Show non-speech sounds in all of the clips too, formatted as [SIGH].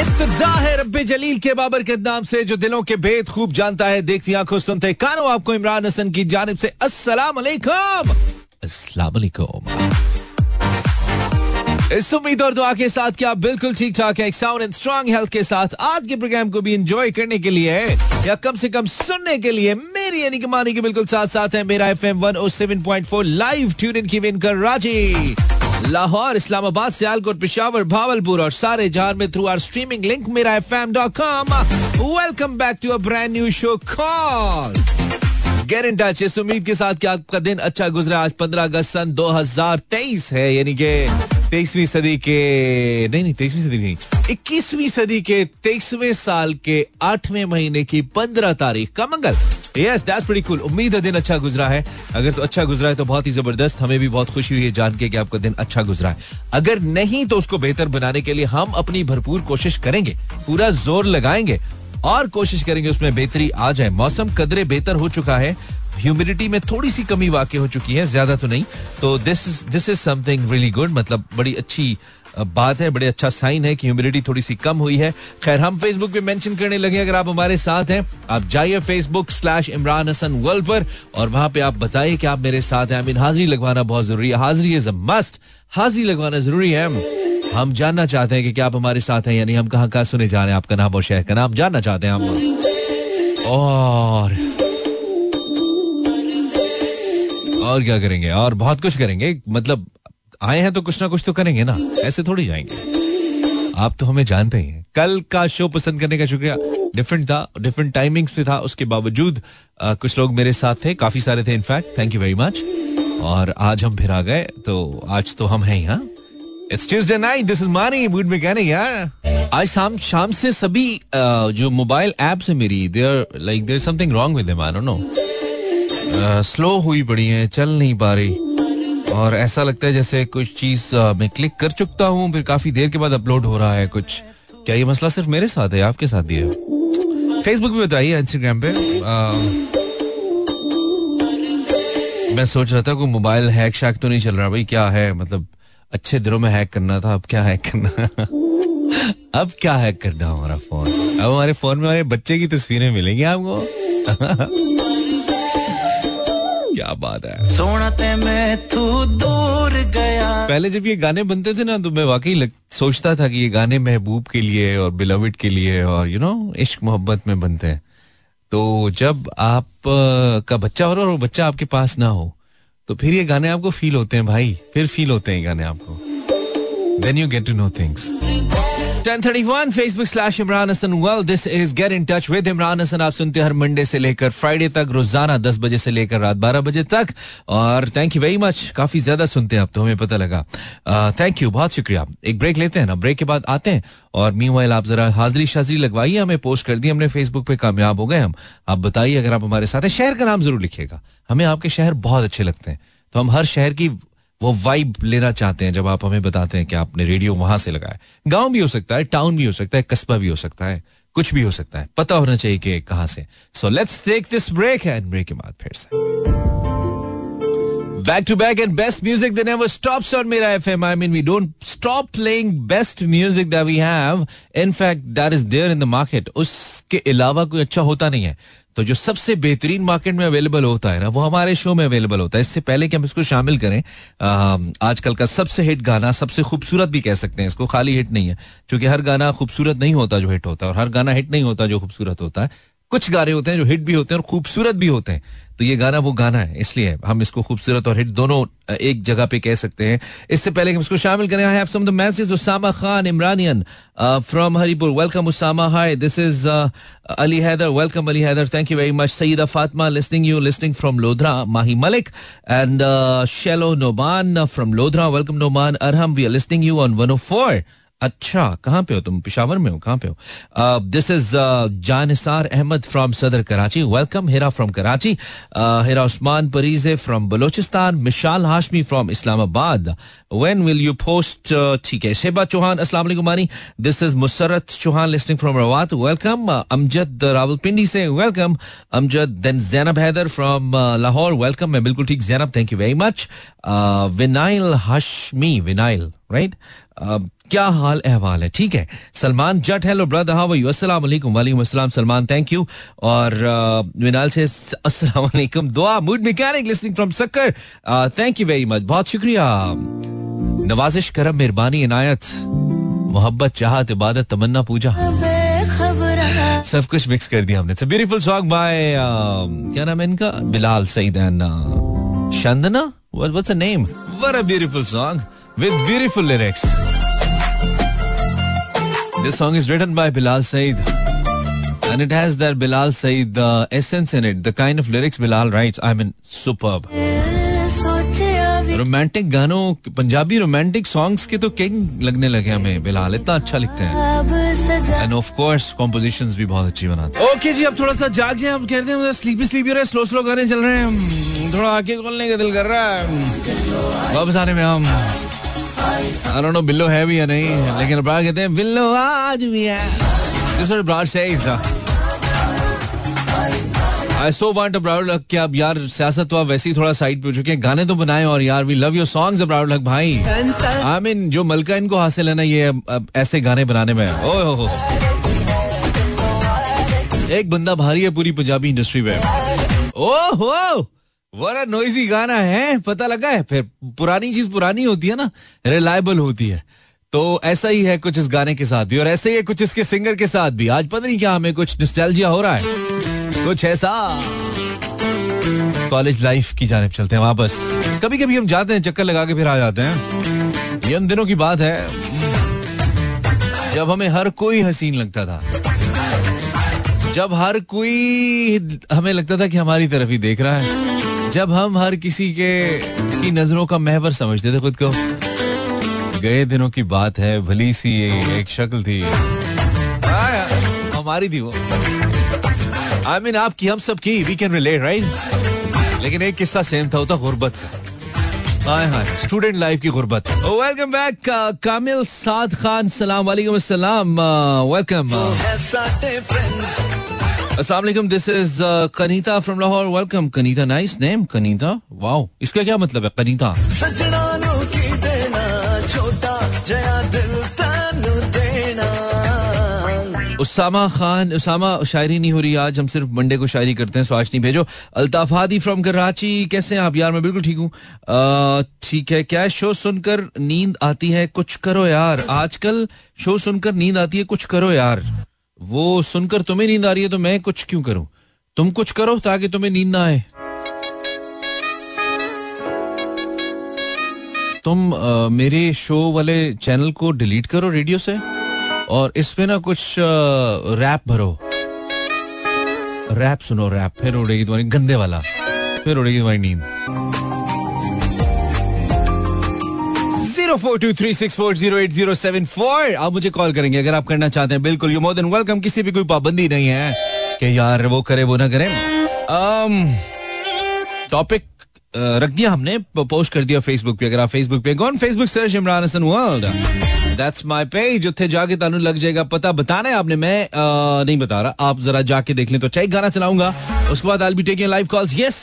इब्तदा है रब्बे जलील के बाबर के नाम से, जो दिलों के भेद खूब जानता है, देखती आँखों सुनते कानों, आपको इमरान हसन की जानब से अस्सलाम वालेकुम अस्सलाम वालेकुम इस उम्मीद और दुआ के साथ कि आप बिल्कुल ठीक ठाक है साउंड एंड स्ट्रॉन्ग हेल्थ के साथ। आज के प्रोग्राम को भी एंजॉय करने के लिए, या कम से कम सुनने के लिए, मेरी यानी कि मानी के बिल्कुल साथ साथ है, Mera F M one O seven point four live tune in की विन कर राज़ी। लाहौर, इस्लामाबाद, सियालकोट, पिशावर, भावलपुर और सारे जहाँ में through our streaming link Mera F M dot com welcome back to a brand new show call get in touch इस उम्मीद के साथ कि आपका दिन अच्छा गुजरा। आज पंद्रह अगस्त सन 2023 है। यानी कि तेईसवीं सदी के, नहीं नहीं, तेईसवीं सदी नहीं। इक्कीसवीं सदी के, तेईसवें साल के आठवें महीने की पंद्रह तारीख का मंगल। यस दैट्स प्रीटी कूल उम्मीद है दिन अच्छा गुजरा है। अगर तो अच्छा गुजरा है तो बहुत ही ज़बरदस्त। हमें भी बहुत खुशी हुई है जान के कि आपका दिन अच्छा गुजरा है। अगर नहीं तो उसको बेहतर बनाने के लिए हम अपनी भरपूर कोशिश करेंगे। पूरा ज़ोर लगाएँगे और कोशिश करेंगे उसमें बेहतरी आ जाए। मौसम कदरे बेहतर हो चुका है। ह्यूमिडिटी में थोड़ी सी कमी वाकई हो चुकी है, ज़्यादा तो नहीं। तो this this is something really good मतलब बड़ी अच्छी बात है, बड़े अच्छा साइन है कि ह्यूमिडिटी थोड़ी सी कम हुई है। खैर, हम फेसबुक पे मेंशन करने लगे अगर आप हमारे साथ हैं, आप जाइए Facebook slash Imran Hasan world पर और वहाँ पे आप बताइए कि आप मेरे साथ हैं। आई मीन हाजिरी लगवाना बहुत ज़रूरी है। हाजिरी इज़ अ मस्ट हाजिरी लगवाना ज़रूरी है। हम जानना चाहते हैं कि क्या आप हमारे साथ हैं यानी हम कहाँ कहाँ सुने जा रहे हैं? आपका नाम और शहर का नाम जानना चाहते हैं हम। और और क्या करेंगे? और बहुत कुछ करेंगे। मतलब आए हैं तो कुछ ना कुछ तो करेंगे ना। ऐसे थोड़ी जाएँगे। आप तो हमें जानते ही हैं। कल का शो पसंद करने का शुक्रिया। डिफरेंट था डिफरेंट टाइमिंग्स पे था। उसके बावजूद आ, कुछ लोग मेरे साथ थे। काफ़ी सारे थे in fact thank you very much और आज हम फिर आ गए। तो आज तो हम हैं ही हाँ it's Tuesday night this is मानी मूड मैकेनिक यार। आज शाम शाम से सभी जो मोबाइल एप्स है मेरी there like there something wrong with them I don't know slow हुई पड़ी है चल नहीं पा रही। और ऐसा लगता है जैसे कुछ चीज़ मैं क्लिक कर चुकता हूँ फिर काफ़ी देर के बाद अपलोड हो रहा है कुछ। क्या ये मसला सिर्फ़ मेरे साथ है आपके साथ भी है? फेसबुक पे बताइए इंस्टाग्राम पे। आ, मैं सोच रहा था कोई मोबाइल हैक शैक तो नहीं चल रहा भाई क्या है? मतलब अच्छे दिनों में हैक करना था अब क्या हैक करना? [LAUGHS] अब क्या हैक करना हमारा फ़ोन अब हमारे फ़ोन में हमारे बच्चे की तस्वीरें मिलेंगी आपको। [LAUGHS] क्या बात है। सोना मैं तू दूर गया। पहले जब ये गाने बनते थे ना तो मैं वाकई सोचता था कि ये गाने महबूब के लिए और बिलविड के लिए और यू नो इश्क मोहब्बत में बनते हैं। तो जब आप का बच्चा हो रहा और बच्चा आपके पास ना हो तो फिर ये गाने आपको फील होते हैं भाई फिर फील होते हैं गाने आपको। Then you get to know things 1031 Facebook slash Imran Hasan well this is get in touch with Imran Hasan आप सुनते हर मंडे से लेकर फ्राइडे तक रोज़ाना 10 बजे से लेकर रात 12 बजे तक। और थैंक यू वेरी मच काफ़ी ज़्यादा सुनते हैं आप तो हमें पता लगा। थैंक uh, यू बहुत शुक्रिया। एक ब्रेक लेते हैं ना। ब्रेक के बाद आते हैं। और मी वाइल आप जरा हाजिरी शाजरी लगवाइए हमें पोस्ट कर दी हमने फेसबुक पे कामयाब हो गए हम। आप बताइए अगर आप हमारे साथ हैं शहर का नाम ज़रूर लिखिएगा। हमें आपके शहर बहुत अच्छे लगते हैं। तो हम हर शहर की वो वाइब लेना चाहते हैं जब आप हमें बताते हैं कि आपने रेडियो वहाँ से लगाया गाँव भी हो सकता है टाउन भी हो सकता है कस्बा भी हो सकता है कुछ भी हो सकता है पता होना चाहिए कि कहाँ से so let's take this break and break के बाद फिर से to back and best music that never stops on Mira FM. I mean, we don't stop playing best music that we have. In fact, that is there in the market. उसके अलावा कोई अच्छा होता नहीं है तो जो सबसे बेहतरीन मार्केट में अवेलेबल होता है ना, वो हमारे शो में अवेलेबल होता है। इससे पहले कि हम इसको शामिल करें आजकल का सबसे हिट गाना, सबसे खूबसूरत भी कह सकते हैं इसको, खाली हिट नहीं है, क्योंकि हर गाना खूबसूरत नहीं होता जो हिट होता है, और हर गाना हिट नहीं होता जो खूबसूरत होता है। कुछ गाने होते हैं जो हिट भी होते हैं और खूबसूरत भी होते हैं। तो ये गाना वो गाना है, इसलिए हम इसको खूबसूरत और हिट दोनों एक जगह पे कह सकते हैं। इससे पहले हम इसको शामिल करें I have some the message Usama Khan Imranian from Haripur welcome Usama hi this is Ali Haider welcome Ali Haider thank you very much Saeeda Fatima listening you listening from Lodhran Mahi Malik and shallow Noman from Lodhran welcome Noman Arham we are listening you on 104 अच्छा कहाँ पे हो तुम? पिशावर में हो, कहाँ पे हो? This is Jannisar Ahmed from Saddar Karachi welcome Hira from Karachi Hira Usman परीजे from Balochistan Mishal Hashmi from Islamabad when will you post ठीक है शेबा चौहान वालेकुम मानी this is Musarrat Chauhan listening from Rawat welcome Amjad Rawalpindi से welcome Amjad then Zainab Haider from Lahore welcome मैं बिल्कुल ठीक Zainab thank you very much vinyl Hashmi विनाइल right क्या हाल अहवाल है? ठीक है। Salman Jatt hello brother how you अस्सलाम वालेकुम वालेकुम अस्सलाम, सलमान थैंक यू और विनाल से अस्सलाम वालेकुम, Dua mood mechanic listening from Sukkur thank you very much बहुत शुक्रिया। नवाजिश करम, मेहरबानी, इनायत, मोहब्बत, चाहत, इबादत, तमन्ना, पूजा। सब कुछ मिक्स कर दिया हमने। ब्यूटीफुल सॉन्ग बाय क्या नाम है इनका? Bilal Saeed शंदना? What's the name what a beautiful song with beautiful lyrics This song is written by Bilal Said. And it has that Bilal Said uh, essence in it. The kind of lyrics Bilal writes, I mean, superb. Romantic गानों Punjabi romantic songs के तो king लगने लगे हमें बिलाल इतना अच्छा लिखते हैं एंड ऑफ़ कोर्स कॉम्पोजिशंस भी बहुत अच्छी बनाते हैं ओके जी अब थोड़ा सा जाग जाए अब कहते हैं स्लीपी स्लीपी रहे स्लो स्लो गाने चल रहे हैं थोड़ा आके खोलने का दिल कर रहा है वापस आने में हम I don't know बिल्लो है भी या नहीं, लेकिन अब्रार कहते हैं बिल्लो आज भी है। This This what Abrar says. I so want Abrar कि आप यार, सियासत तो वैसे ही थोड़ा साइड पे हो चुके हैं, गाने तो बनाए और यार we love your songs Abrar ul Haq भाई। आई मीन जो मलका इनको हासिल है ना, ये ऐसे गाने बनाने में ओ, हो एक बंदा भारी है पूरी पंजाबी इंडस्ट्री में। ओ, हो! बड़ा नोइजी गाना है, पता लगा है, फिर पुरानी चीज़ पुरानी होती है ना रिलायबल होती है। तो ऐसा ही है कुछ इस गाने के साथ भी, और ऐसे ही है कुछ इसके सिंगर के साथ भी। आज पता नहीं क्या हमें कुछ डिस्टैल्जिया हो रहा है। कुछ ऐसा। कॉलेज लाइफ की जानब चलते हैं वापस। कभी कभी हम जाते हैं, चक्कर लगा के फिर आ जाते हैं। ये उन दिनों की बात है, जब हमें हर कोई हसीन लगता था। जब हर कोई हमें लगता था कि हमारी तरफ़ ही देख रहा है। जब हम हर किसी के की नज़रों का महवर समझते थे खुद को। गए दिनों की बात है भली सी एक शक्ल थी। हमारी थी वो। आई I मीन mean, आपकी हम सब की वी कैन रिलेट राइट लेकिन एक किस्सा सेम था होता गुर्बत का। हाय हाय स्टूडेंट लाइफ की गुर्बत। वेलकम बैक कामिल साद खान सलाम वालेकुम अस्सलाम welcome Aslam this is Kanita from Lahore welcome Kanita nice name Kanita wow इसका क्या मतलब है कनीता उसामा खान उसामा शायरी नहीं हो रही आज। हम सिर्फ़ मंडे को शायरी करते हैं सो आज नहीं भेजो। अल्ताफ हादी फ्रॉम कराची कैसे हैं आप? यार मैं बिल्कुल ठीक हूँ। ठीक है क्या शो सुनकर नींद आती है कुछ करो यार। आजकल शो सुनकर नींद आती है कुछ करो यार। वो सुनकर तुम्हें नींद आ रही है तो मैं कुछ क्यों करूँ? तुम कुछ करो ताकि तुम्हें नींद ना आए। तुम आ, मेरे शो वाले चैनल को डिलीट करो रेडियो से और इसमें ना कुछ आ, रैप भरो। रैप सुनो रैप फिर उड़ेगी तुम्हारी गंदे वाला फिर उड़ेगी तुम्हारी नींद। Zero four two three six four zero eight zero seven four आप मुझे कॉल करेंगे अगर आप करना चाहते हैं बिल्कुल यू मोर देन वेलकम किसी भी कोई पाबंदी नहीं है कि यार वो करे वो ना करे। टॉपिक रख दिया हमने पोस्ट कर दिया फेसबुक पे अगर आप फेसबुक पे कौन Facebook search Imran Hasan world that's my page उत्थे जाके तानू लग जाएगा पता बताना है आपने मैं आ, नहीं बता रहा। आप जरा जाके देख लें तो चाहे गाना चलाऊँगा उसके बाद I be taking live calls yes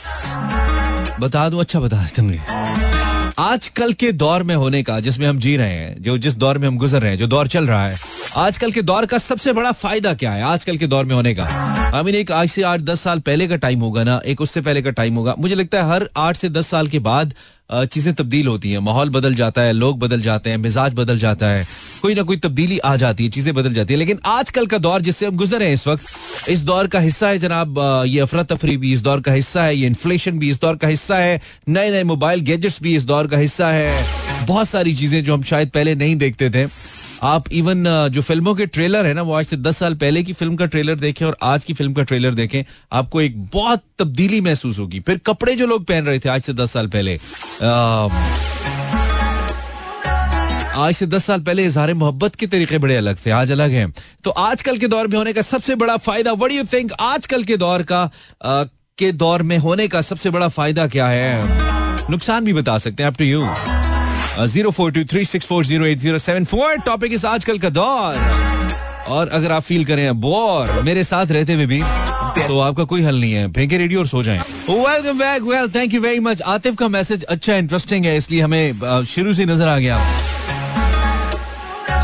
बता दूँ अच्छा बता देते होंगे आजकल के दौर में होने का, जिसमें हम जी रहे हैं, जो जिस दौर में हम गुजर रहे हैं, जो दौर चल रहा है, आजकल के दौर का सबसे बड़ा फ़ायदा क्या है? आजकल के दौर में होने का। आई मीन एक आज से आठ, दस साल पहले का टाइम होगा ना? एक उससे पहले का टाइम होगा। मुझे लगता है हर आठ से दस साल के बाद चीज़ें तब्दील होती हैं। माहौल बदल जाता है, लोग बदल जाते हैं, मिजाज बदल जाता है। कोई ना कोई तब्दीली आ जाती है, चीज़ें बदल जाती है। लेकिन आजकल का दौर जिससे हम गुजर रहे हैं इस वक्त, इस दौर का हिस्सा है जनाब ये अफरा तफरी भी इस दौर का हिस्सा है, ये इन्फ्लेशन भी इस दौर का हिस्सा है नए नए मोबाइल गैजेट्स भी इस दौर का हिस्सा है। बहुत सारी चीज़ें जो हम शायद पहले नहीं देखते थे। आप इवन जो फ़िल्मों के ट्रेलर है ना वो आज से दस साल पहले की फ़िल्म का ट्रेलर देखें और आज की फ़िल्म का ट्रेलर देखें आपको एक बहुत तब्दीली महसूस होगी। फिर कपड़े जो लोग पहन रहे थे आज से दस साल पहले आज से दस साल पहले इजहार मोहब्बत के तरीके बड़े अलग थे आज अलग हैं। तो आजकल के दौर में होने का सबसे बड़ा फ़ायदा वट यू थिंक आजकल के दौर का आ, के दौर में होने का सबसे बड़ा फ़ायदा क्या है? नुकसान भी बता सकते हैं up to you zero four two three six four zero eight zero seven four topic इस आजकल का दौर। और अगर आप फील करें बोर मेरे साथ रहते हुए भी तो आपका कोई हल नहीं है। फेंके रेडियो और सो जाएँ। Welcome back well thank you very much Atif का मैसेज अच्छा इंटरेस्टिंग है, इसलिए हमें शुरू से नज़र आ गया।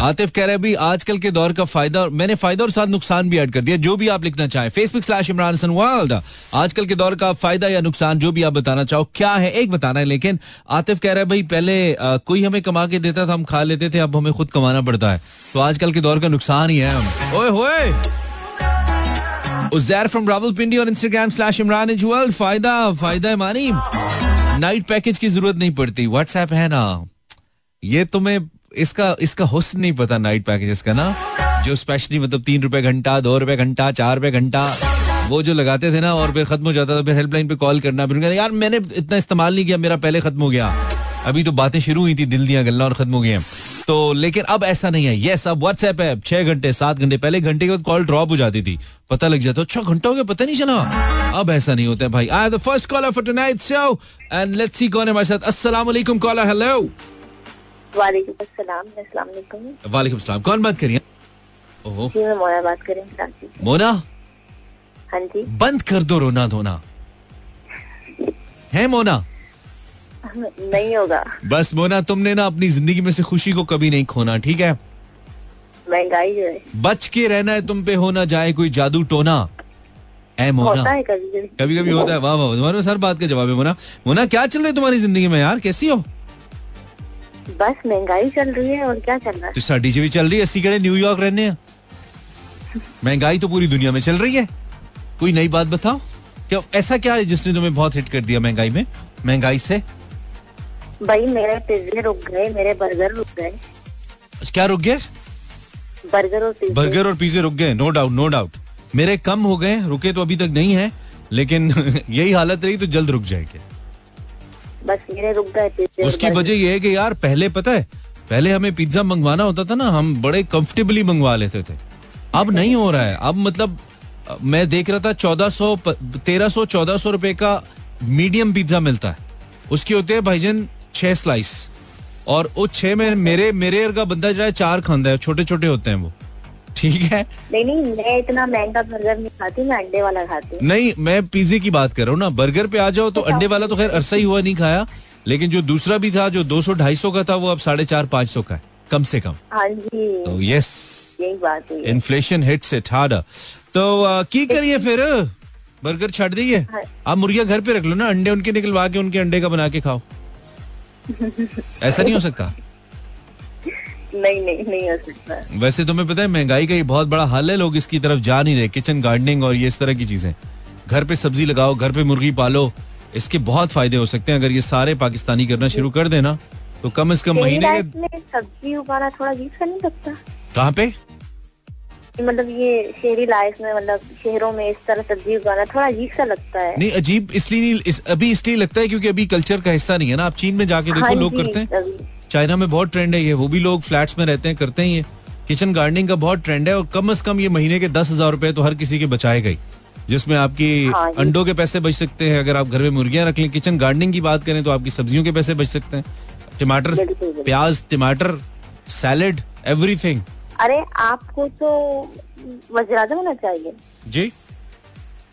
आतिफ कह रहे भी आजकल के दौर का फ़ायदा मैंने फ़ायदा और साथ नुकसान भी ऐड कर दिया जो भी आप लिखना चाहें। Facebook slash Imran Hasan world आजकल के दौर का फ़ायदा या नुकसान जो भी आप बताना चाहो क्या है एक बताना है लेकिन आतिफ कह रहा है भाई पहले आ, कोई हमें कमा के देता था हम खा लेते थे अब हमें खुद कमाना पड़ता है। तो आजकल के दौर का नुकसान ही है हम ओए होए! उजैर फ्रॉम रावलपिंडी और Instagram slash Imran is world फ़ायदा फ़ायदा है मानी। नाइट पैकेज की ज़रूरत नहीं पड़ती। व्हाट्सएप है ना। ये तुम्हें इसका इसका हुस्न नहीं पता नाइट पैकेजेस का ना, जो स्पेशली मतलब तीन रुपए घंटा, दो रुपए घंटा, चार रुपए घंटा, वो जो लगाते थे ना और फिर खत्म हो जाता था, फिर हेल्पलाइन पे कॉल करना, फिर यार, मैंने इतना इस्तेमाल नहीं किया, मेरा पहले खत्म हो गया। अभी तो बातें शुरू हुई थी, दिल दिया गल्ला और खत्म हो गई तो लेकिन अब ऐसा नहीं है। यस अब व्हाट्सएप है, छह घंटे, सात घंटे, पहले घंटे के बाद कॉल ड्रॉप हो जाती थी। पता लग जाता छह घंटा हो गया, पता नहीं चला। अब ऐसा नहीं होता है भाई। I the first caller for tonight show and let's see कौन है हमारे साथ। अस्सलाम कॉलर हेलो वालेकुम सलाम कौन बात करिए? मोना बात कर हूँ। मोना? हाँ जी। बंद कर दो रोना धोना। है मोना? नहीं होगा। बस मोना तुमने ना अपनी ज़िंदगी में से खुशी को कभी नहीं खोना ठीक है? महँगाई है। बच के रहना है तुम पे हो ना जाए कोई जादू टोना। ए मोना। होता है कभी कभी कभी कभी होता है। वाह वाह तुम्हारे पास बात का जवाब है मोना। मोना क्या चल रहा है तुम्हारी ज़िंदगी में यार? कैसी हो? बस महँगाई चल रही है और क्या चल रहा है? तो साडी जी भी चल रही है? अस्सी कड़े न्यूयॉर्क रहने हैं। [LAUGHS] महँगाई तो पूरी दुनिया में चल रही है। कोई नई बात बताओ? क्या ऐसा क्या है जिसने तुम्हें बहुत हिट कर दिया महँगाई में? महँगाई से? भाई मेरे पिज्जे रुक गए मेरे बर्गर रुक गए। क्या रुक गया बर्गर और पिज्जे बर्गर और पिज्जे रुक गए नो डाउट नो डाउट मेरे कम हो गए रुके तो अभी तक नहीं है लेकिन [LAUGHS] यही हालत रही तो जल्द रुक जाएँगे। बस मेरे रुक गए उसकी वजह यह है कि यार पहले पता है पहले हमें पिज्जा मंगवाना होता था ना हम बड़े कंफर्टेबली मंगवा लेते थे। अब नहीं हो रहा है। अब मतलब मैं देख रहा था चौदह सौ तेरह सौ चौदह सौ रुपए का मीडियम पिज्जा मिलता है। उसके होते हैं भाईजन छह स्लाइस और वो छह में मेरे मेरे का बंदा जो है चार खांदा है छोटे छोटे होते हैं वो। ठीक है? नहीं नहीं मैं इतना महँगा बर्गर नहीं खाती मैं अंडे वाला खाती हूँ। नहीं मैं पिज्जे की बात कर रहा हूँ ना। बर्गर पे आ जाओ तो अंडे वाला तो खैर अरसा ही हुआ नहीं खाया। लेकिन जो दूसरा भी था जो 200 250 का था वो अब साढ़े चार पाँच सौ का है। कम से कम। हाँ जी। तो यस यही बात है। इन्फ्लेशन हिट्स इट हार्डर तो आ, की करिए फिर? बर्गर छाट दीजिए। हाँ। आप मुर्गिया घर पे रख लो ना। अंडे उनके निकलवा के उनके अंडे का बना के खाओ। [LAUGHS] ऐसा नहीं हो सकता। नहीं नहीं नहीं हो सकता। वैसे तुम्हें पता है महँगाई का ये बहुत बड़ा हल है लोग इसकी तरफ़ जा नहीं रहे। किचन गार्डनिंग और ये इस तरह की चीज़ें। घर पे सब्ज़ी लगाओ घर पे मुर्गी पालो इसके बहुत फ़ायदे हो सकते हैं। अगर ये सारे पाकिस्तानी करना शुरू कर देना तो कम से कम महीने के सब्ज़ी उगाना थोड़ा अजीब सा नहीं लगता कहाँ पे? मतलब ये शहरी लाइफ में मतलब शहरों में इस तरह सब्ज़ी उगाना थोड़ा अजीब सा लगता है। नहीं अजीब इसलिए नहीं इस, अभी इसलिए लगता है क्योंकि अभी कल्चर का हिस्सा नहीं है ना। आप चीन में जाके देखो हाँ लोग करते हैं। चाइना में बहुत ट्रेंड है ये वो भी लोग फ्लैट्स में रहते हैं करते हैं ये। किचन गार्डनिंग का बहुत ट्रेंड है और कम से कम ये महीने के दस हज़ार रुपए तो हर किसी के बचाए गई जिसमें आपकी हाँ अंडों के पैसे बच सकते हैं। अगर आप घर में मुर्गियाँ रख लें किचन गार्डनिंग की बात करें तो आपकी सब्जियों के पैसे बच सकते हैं। टमाटर। प्याज टमाटर सैलेड एवरीथिंग अरे आपको तो वज्राजम होना चाहिए। जी।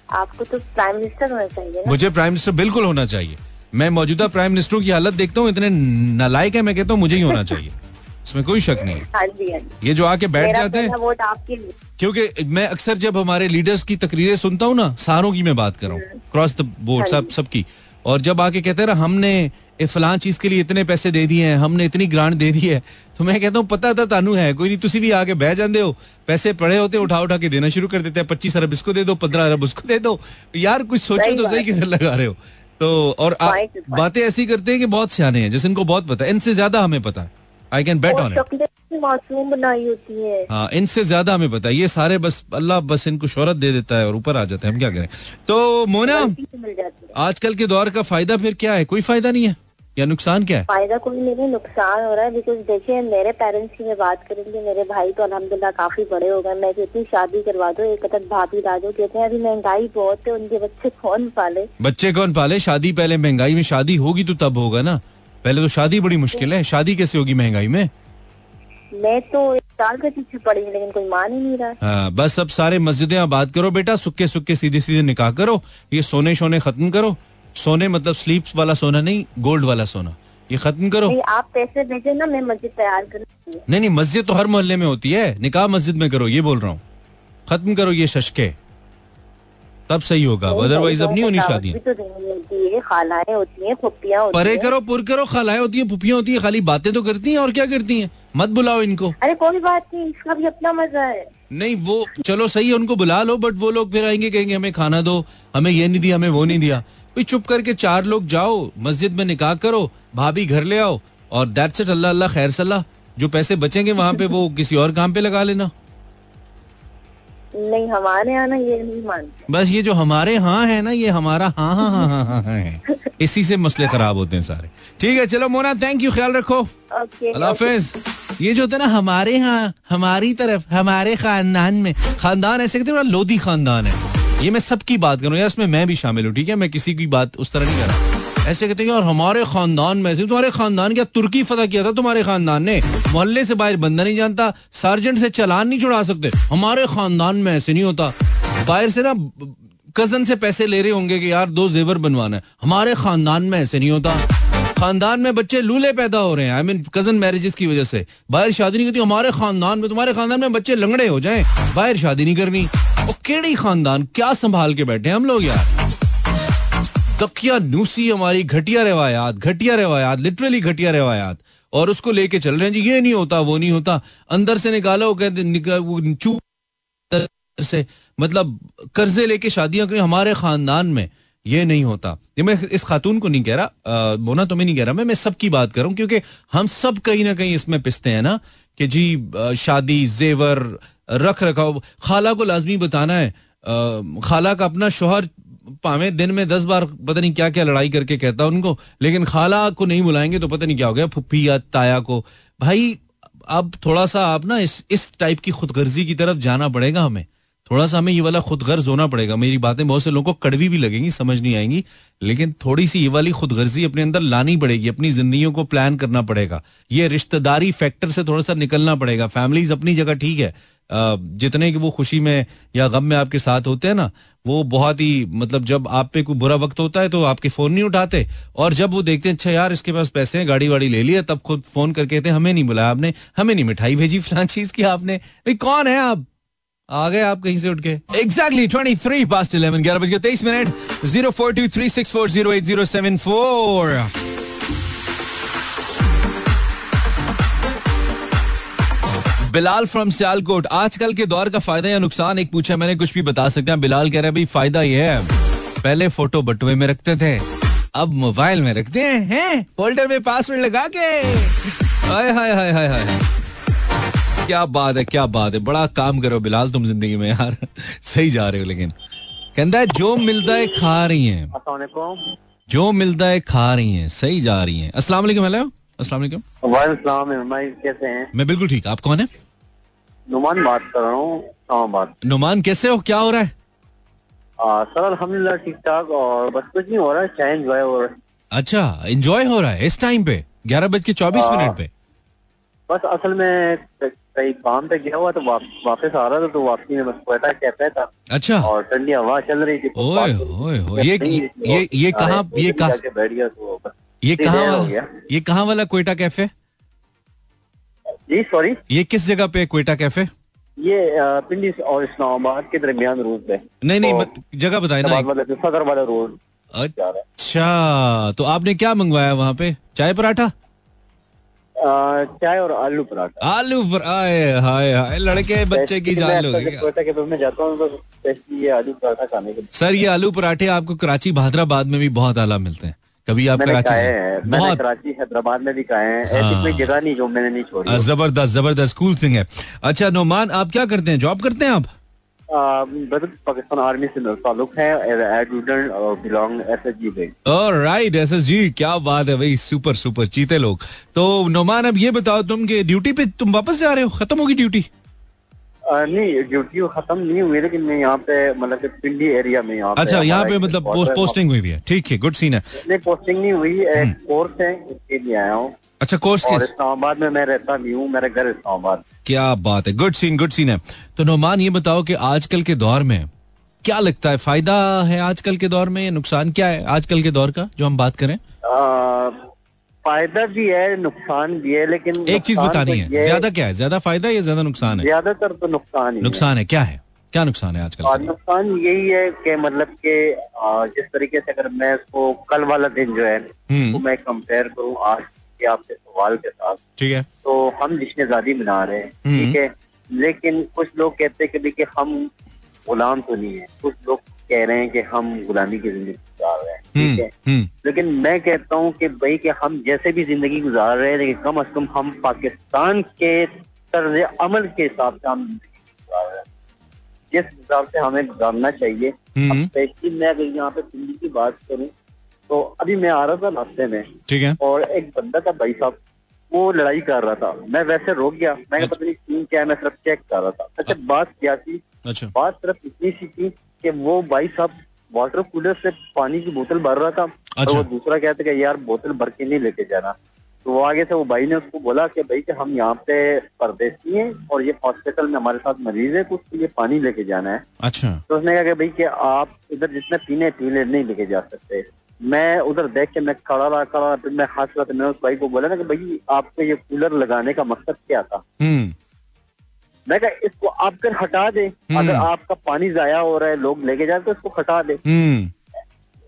आपको तो प्राइम मिनिस्टर होना चाहिए ना। मुझे प्राइम मिनिस्टर बिल्कुल होना चाहिए। मैं मौजूदा प्राइम मिनिस्टरों की हालत देखता हूँ इतने नलायक है मैं कहता हूँ मुझे ही होना चाहिए। [LAUGHS] इसमें कोई शक नहीं है। हाँ ये जो आके बैठ जाते हैं लिए। क्योंकि मैं अक्सर जब हमारे लीडर्स की तकरीरें सुनता हूँ ना सारों की मैं बात कर रहा हूँ क्रॉस द बोर्ड सब सबकी। और जब आके कहते हैं ना हमने ये फलां चीज़ के लिए इतने पैसे दे दिए हैं हमने इतनी ग्रांट दे दी है तो मैं कहता हूँ पता था तानू है कोई नहीं तुसी भी आके बह जाते हो पैसे पड़े होते उठा उठा के देना शुरू कर देते हैं पच्चीस अरब इसको दे दो पंद्रह अरब उसको दे दो। यार कुछ सोचो तो सही किधर लगा रहे हो। तो और. बातें ऐसी करते हैं कि बहुत सियाने हैं जैसे इनको बहुत पता है। इनसे ज़्यादा हमें पता है। I can bet on it मासूम बनाई होती है। हाँ इनसे ज़्यादा हमें पता है। ये सारे बस अल्लाह बस इनको शोहरत दे देता है और ऊपर आ जाते हैं। हम क्या करें? तो मोना आजकल के दौर का फ़ायदा फिर क्या है? कोई फ़ायदा नहीं है। या नुकसान क्या है? फ़ायदा कोई नहीं नुकसान हो रहा है बिकॉज़ देखिए मेरे पेरेंट्स की मैं बात करेंगे मेरे भाई तो अल्हम्दुलिल्लाह काफ़ी बड़े हो गए मैं कहती हूँ शादी करवा दो एक तक भाभी ला दो कहते हैं अभी महँगाई बहुत है उनके बच्चे कौन पाले? बच्चे कौन पाले? शादी पहले महँगाई में शादी होगी तो तब होगा ना। पहले तो शादी बड़ी मुश्किल है। शादी कैसे होगी महँगाई में? मैं तो एक साल के पीछे पड़ी हूँ, लेकिन कोई मान ही नहीं रहा। हाँ, बस अब सारे मस्जिदें आबाद करो बेटा सुक्के सुक्के सीधे सीधे निकाह करो ये सोने शोने खत्म करो। सोने मतलब स्लीप वाला सोना नहीं गोल्ड वाला सोना। ये खत्म करो। नहीं आप पैसे भेजे ना मैं मस्जिद तैयार कर नहीं नहीं मस्जिद तो हर मोहल्ले में होती है। निकाह मस्जिद में करो ये बोल रहा हूँ। खत्म करो ये शशके। तब सही होगा। अदरवाइज़ अब नहीं होनी शादी। तो परे करो पुर करो खालाएँ होती हैं पुपियाँ होती हैं खाली बातें तो करती हैं और क्या करती हैं? मत बुलाओ इनको। अरे कोई बात नहीं इसका भी अपना मज़ा है। नहीं वो चलो सही है उनको बुला लो बट वो लोग फिर आएँगे कहेंगे हमें खाना दो हमें ये नहीं दिया हमें वो नहीं दिया। भाई चुप करके चार लोग जाओ मस्जिद में निकाह करो भाभी घर ले आओ और दैट्स इट अल्लाह अल्लाह खैर सल्लाह। जो पैसे बचेंगे वहाँ पे वो [LAUGHS] किसी और काम पे लगा लेना। नहीं हमारे यहाँ ना ये नहीं मानते। बस ये जो हमारे हाँ है ना ये हमारा हाँ हाँ हाँ हाँ हाँ हाँ। है [LAUGHS] इसी से मसले खराब होते हैं सारे। ठीक है चलो मोना थैंक यू ख्याल रखो। अल्लाह हाफिज। ये जो होता है ना हमारे यहाँ हमारी तरफ़ हमारे खानदान में खानदान ऐसे कहते हैं लोधी खानदान है। ये मैं सबकी बात करूँ यार इसमें मैं भी शामिल हूँ, ठीक है? मैं किसी की बात उस तरह नहीं कर रहा। ऐसे कहते हैं और हमारे खानदान में से, तुम्हारे खानदान क्या तुर्की फतह किया था तुम्हारे खानदान ने? मोहल्ले से बाहर बंदा नहीं जानता, सार्जेंट से चलान नहीं छुड़ा सकते। हमारे खानदान में ऐसे नहीं होता। बाहर से ना, कज़न से पैसे ले रहे होंगे कि, यार, दो जेवर बनवाना है। हमारे खानदान में ऐसे नहीं होता। खानदान में बच्चे लूले पैदा हो रहे हैं। आई मीन कज़न मैरिजेस की वजह से। बाहर शादी नहीं करती, हमारे खानदान में, तुम्हारे खानदान में बच्चे लंगड़े हो जाएँ। बाहर शादी नहीं करनी। और केड़ी खानदान क्या संभाल के बैठे हम लोग यार? तकिया नूसी हमारी घटिया रवायात घटिया रवायात लिटरली घटिया रवायात। और उसको लेके चल रहे हैं, जी, ये नहीं होता, वो नहीं होता। अंदर से निकालो, वो कहते वो चू से मतलब कर्जे लेके शादियाँ करें, हमारे खानदान में ये नहीं होता। ये मैं इस खातून को नहीं कह रहा मोना तो मैं नहीं कह रहा मैं मैं सबकी बात कर रहा हूँ, क्योंकि हम सब कहीं ना कहीं इसमें पिसते हैं ना, कि जी शादी, जेवर रख रखाव खाला को लाजमी बताना है। अ, खाला का अपना शोहर पावे दिन में दस बार पता नहीं क्या क्या लड़ाई करके कहता उनको लेकिन खाला को नहीं बुलाएँगे तो पता नहीं क्या हो गया फुप्पी या ताया को। भाई अब थोड़ा सा आप ना इस इस टाइप की खुदगर्जी की तरफ़ जाना पड़ेगा हमें। थोड़ा सा हमें ये वाला खुदगर्ज होना पड़ेगा। मेरी बातें बहुत से लोगों को कड़वी भी लगेंगी समझ नहीं आएँगी लेकिन थोड़ी सी ये वाली खुदगर्जी अपने अंदर लानी पड़ेगी अपनी ज़िंदगी को प्लान करना पड़ेगा। ये रिश्तेदारी फैक्टर से थोड़ा सा निकलना पड़ेगा। फैमिलीज़ अपनी जगह ठीक है जितने की वो खुशी में या गम में आपके साथ होते हैं ना, वो बहुत ही मतलब जब आप पे कोई बुरा वक्त होता है तो आपके फ़ोन नहीं उठाते। और जब वो देखते हैं अच्छा यार, इसके पास पैसे हैं गाड़ी वाड़ी ले लिया, तब खुद फ़ोन करके कहते हमें नहीं बुलाया आपने, हमें नहीं मिठाई भेजी फलां चीज़ की आपने। भाई, कौन है आप? आ गए आप कहीं से उठ के। Exactly twenty three past eleven ग्यारह बजकर तेईस minute zero four two three six four zero eight zero seven four Bilal from Sialkot. आजकल के दौर का फ़ायदा या नुकसान एक पूछा मैंने कुछ भी बता सकते हैं। बिलाल कह रहे हैं भाई फ़ायदा ये है पहले फ़ोटो बटुए में रखते थे अब मोबाइल में रखते हैं हैं? फोल्डर में पासवर्ड लगा के। हाय हाय हाय हाय हाय। क्या बात है क्या बात है। बड़ा काम करो बिलाल तुम ज़िंदगी में यार। सही जा रहे हो लेकिन। कहता है जो मिलता है खा रही है। जो मिलता है खा रही है। सही जा रही है। वालेकुम हेलो। वालेकुम। वालेकुम कैसे हैं? मैं बिल्कुल ठीक आप कौन है नुमान बात कर रहा हूँ इस्लामाबाद नुमान कैसे हो? क्या हो रहा है? आ, सर अल्हम्दुलिल्लाह ठीक ठाक और बस कुछ नहीं हो रहा है चाय एंजॉय हो रहा है अच्छा एंजॉय हो रहा है इस टाइम पे ग्यारह बज के चौबीस हाँ। मिनट पे? बस असल में कहीं काम पे गया हुआ तो वाप, वापस आ रहा था तो वापसी में बस कोयटा कैफ़े था अच्छा। और ठंडी हवा चल रही थी तो ओए ओए ओए ये ये ये, कहाँ ये कहाँ बैठ गया तो ये कहाँ ये कहाँ वाला कोयटा कैफ़े जी सॉरी ये किस जगह पे कोयटा कैफ़े? ये पिंडी और इस्लामाबाद के दरमियान रोड पे। नहीं नहीं तो- मत, जगह बताए ना सदर वाला रोड अच्छा तो आपने क्या मंगवाया वहाँ पे? चाय पराठा? चाय और आलू पराठा। आलू पर आए हाय हाय लड़के बच्चे की जान में जाता हूँ तो आलू पराठा खाने के लिए। सर ये आलू पराठे आपको कराची भादराबाद में भी बहुत आला मिलते हैं। कभी आप कराची हैं बहुत कराची हैदराबाद में भी खाए हैं। ऐसी हाँ। कोई जगह नहीं जो मैंने नहीं छोड़ी। ज़बरदस्त ज़बरदस्त कूल थिंग है। अच्छा नोमान आप क्या करते हैं? जॉब करते हैं आप? पाकिस्तान आर्मी से ताल्लुक है और belong right S S G क्या बात है भाई सुपर सुपर चीते लोग। तो नोमान अब ये बताओ तुम कि ड्यूटी पे तुम वापस जा रहे हो? खत्म होगी ड्यूटी नहीं ड्यूटी खत्म नहीं हुई लेकिन मैं यहाँ पे मतलब पिंडी एरिया में यहाँ अच्छा यहाँ पे मतलब पोस्ट, पोस्टिंग हुई है। ठीक है गुड सीन है। नहीं पोस्टिंग नहीं हुई एक कोर्स है उसके लिए आया हूँ। अच्छा कोर्स के इस्लामाबाद में मैं रहता भी हूँ मेरा घर इस्लामाबाद। क्या बात है गुड सीन गुड सीन है। तो नोमान ये बताओ कि आजकल के दौर में क्या लगता है फ़ायदा है आजकल के दौर में नुकसान क्या है आजकल के दौर का जो हम बात करें? फ़ायदा भी है नुकसान भी है लेकिन एक चीज़ बतानी तो है ज़्यादा क्या है? ज़्यादा फ़ायदा या ज़्यादा नुकसान है? ज़्यादातर तो नुकसान ही। नुकसान है क्या है? क्या नुकसान है आजकल नुकसान यही है कि मतलब कि जिस तरीके से अगर मैं इसको कल वाला दिन जो है हम्म। वो मैं कंपेयर करूँ आज के आपके सवाल के साथ ठीक है। तो हम जश्न आज़ादी मना रहे हैं हम्म। ठीक है? लेकिन कुछ लोग कहते हैं कि हम गुलाम तो नहीं है। कुछ लोग कह रहे हैं कि हम गुलामी की ज़िंदगी गुजार रहे हैं ठीक है? हम्म। हम्म लेकिन मैं कहता हूँ कि भाई कि हम जैसे भी ज़िंदगी गुजार रहे हैं लेकिन कम अज कम हम पाकिस्तान के तर्ज अमल के हिसाब से हम ज़िंदगी गुजार रहे हैं। जिस हिसाब से हमें गुजारना चाहिए। हम्म। स्पेशली मैं अगर यहाँ पे दिल्ली की बात करूँ तो अभी मैं आ रहा था रास्ते में। ठीक है। और एक बंदा था भाई साहब वो लड़ाई कर रहा था। मैं वैसे रोक गया। मैंने अच्छा। पता नहीं सीन क्या है मैं सिर्फ़ चेक कर रहा था। अच्छा बात क्या थी? अच्छा। बात सिर्फ़ इतनी सी थी कि वो भाई साहब वाटर कूलर से पानी की बोतल भर रहा था। और अच्छा। वो दूसरा कहता कि यार बोतल भर के नहीं लेके जाना। तो वो आगे से वो भाई ने उसको बोला कि भाई कि हम यहाँ पे परदेसी हैं और ये हॉस्पिटल में हमारे साथ मरीज़ है तो उसके लिए पानी लेके जाना है। अच्छा। तो उसने कहा कि भाई कि आप इधर जितने पीने पी ले नहीं लेके जा सकते। मैं उधर देख के मैं खड़ा रहा खड़ा फिर मैं हंस रहा था मैं उस भाई को बोला ना कि भाई आपको ये कूलर लगाने का मकसद क्या था? हम्म। मैं कहा इसको आप कर हटा दे अगर आपका पानी जाया हो रहा है लोग लेके जाए तो इसको हटा दे। हम्म।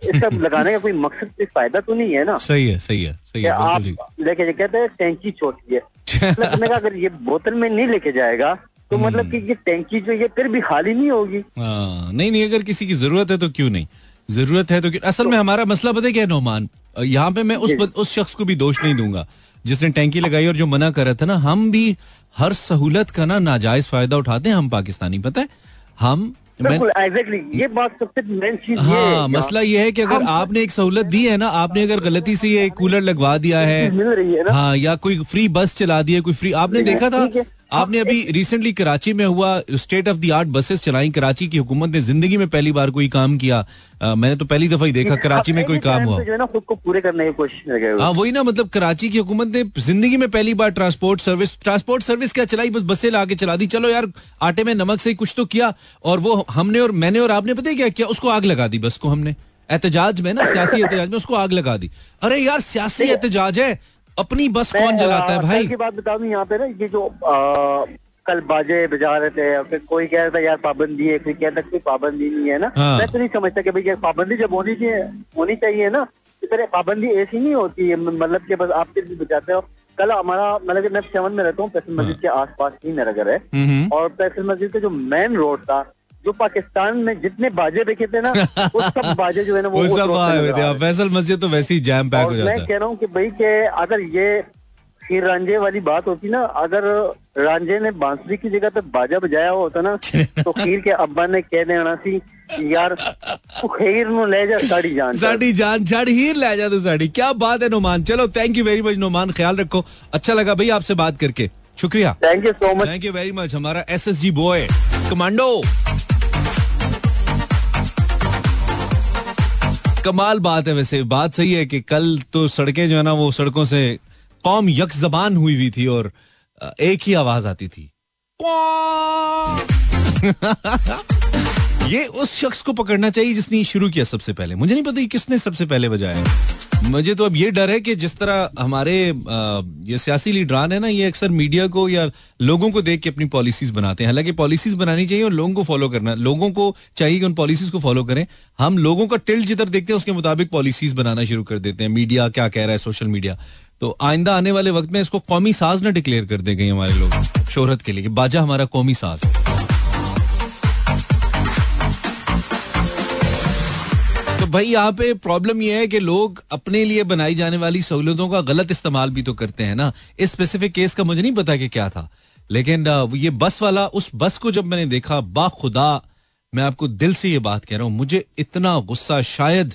इसका लगाने का कोई मकसद कोई फ़ायदा तो नहीं है ना? सही है सही है सही है आप लेके जाए कहते हैं टैंकी छोटी है। मतलब मैंने कहा अगर ये बोतल में नहीं लेके जाएगा तो हम्म। मतलब कि ये टैंकी जो ये फिर भी खाली नहीं होगी। हाँ, नहीं नहीं अगर किसी की ज़रूरत है तो क्यों नहीं? ज़रूरत है तो क्यों? असल में हमारा मसला पता है क्या है नौमान? यहाँ पे मैं उस उस शख्स को भी दोष नहीं दूँगा। जिसने टैंकी लगाई और जो मना कर रहा था ना हम भी हर सहूलत का ना नाजायज फ़ायदा उठाते हैं हम पाकिस्तानी पता है हम मैं exactly. एग्जैक्टली ये बात सबसे मेन चीज़ ये हाँ मसला ये है कि अगर आपने एक सहूलत दी है ना आपने अगर गलती से ये कूलर लगवा दिया है मिल रही है ना हाँ या कोई फ्री बस चला दी है कोई फ्री आपने देखा था। आपने अभी रिसेंटली कराची में हुआ state of the art buses चलाई कराची की हुकूमत ने ज़िंदगी में पहली बार कोई काम किया। अ, मैंने तो पहली दफ़ा ही देखा कराची में कोई काम हुआ। जो है ना खुद को पूरे करने की कोशिश हाँ। वही ना मतलब कराची की हुकूमत ने ज़िंदगी में पहली बार ट्रांसपोर्ट सर्विस ट्रांसपोर्ट सर्विस क्या चलाई बस बसें लाके चला दी। चलो यार आटे में नमक से कुछ तो किया और वो हमने और मैंने और आपने पता है क्या किया? उसको आग लगा दी बस को हमने। एहतजाज में ना सियासी एहतजाज में उसको आग लगा दी। अरे यार सियासी एहतजाज है। अपनी बस कौन जलाता है भाई की बात बता दूँ यहाँ पे ना ये जो आ, कल बाजे बजा रहे थे फिर कोई कह रहा था यार पाबंदी है कोई कहता कोई पाबंदी नहीं है ना हाँ। मैं तो नहीं समझता कि भाई पाबंदी जब होनी चाहिए होनी चाहिए ना इस तरह पाबंदी ऐसी नहीं होती है मतलब कि बस आप फिर भी बचाते हो कल हमारा मतलब कि मैं सेवन में रहता हूँ फैसल मस्जिद के आसपास ही मेरा घर है हाँ। हम्म और फैसल मस्जिद का जो मेन रोड था जो पाकिस्तान में जितने बाजे रखे थे ना वो सब [LAUGHS] बाजे जो है ना वो वो सब आए हुए थे। फैसल मस्जिद तो वैसे ही जैम पैक हो जाता है। कह रहा हूँ कि भाई के अगर ये खीर रांझे वाली बात होती ना अगर रांझे ने बांसुरी की जगह पे बाजा बजाया होता ना तो [LAUGHS] खीर के अब्बा ने कह देना सी यार तू खीर नु ले जा साड़ी जान साड़ी जान छड़ हीर ले जा तू साड़ी क्या बात है नोमान? चलो thank you very much Noman ख्याल रखो। अच्छा लगा भाई आपसे बात करके। शुक्रिया। Thank you so much thank you very much हमारा S S G boy commando कमाल बात है वैसे। बात सही है कि कल तो सड़कें जो है ना वो सड़कों से कौम यक जबान हुई हुई थी और एक ही आवाज़ आती थी। [LAUGHS] ये उस शख्स को पकड़ना चाहिए जिसने शुरू किया सबसे पहले। मुझे नहीं पता किसने सबसे पहले बजाया। मुझे तो अब ये डर है कि जिस तरह हमारे ये सियासी लीडरान है ना, ये अक्सर मीडिया को या लोगों को देख के अपनी पॉलिसीज़ बनाते हैं। हालाँकि पॉलिसीज़ बनानी चाहिए और लोगों को फॉलो करना, लोगों को चाहिए कि उन पॉलिसीज़ को फॉलो करें। हम लोगों का टिल्ट जिधर देखते हैं, उसके मुताबिक पॉलिसीज़ बनाना शुरू कर देते हैं। मीडिया क्या कह रहा है, सोशल मीडिया। तो आइंदा आने वाले वक्त में इसको कौमी साज ना डिक्लेयर कर दे गई हमारे लोग शोहरत के लिए बाजा हमारा कौमी साज है। भाई, यहाँ पे प्रॉब्लम ये है कि लोग अपने लिए बनाई जाने वाली सहूलतों का गलत इस्तेमाल भी तो करते हैं ना। इस स्पेसिफिक केस का मुझे नहीं पता कि क्या था। लेकिन ये बस वाला, उस बस को जब मैंने देखा, बा खुदा, मैं आपको दिल से ये बात कह रहा हूँ, मुझे इतना गुस्सा, शायद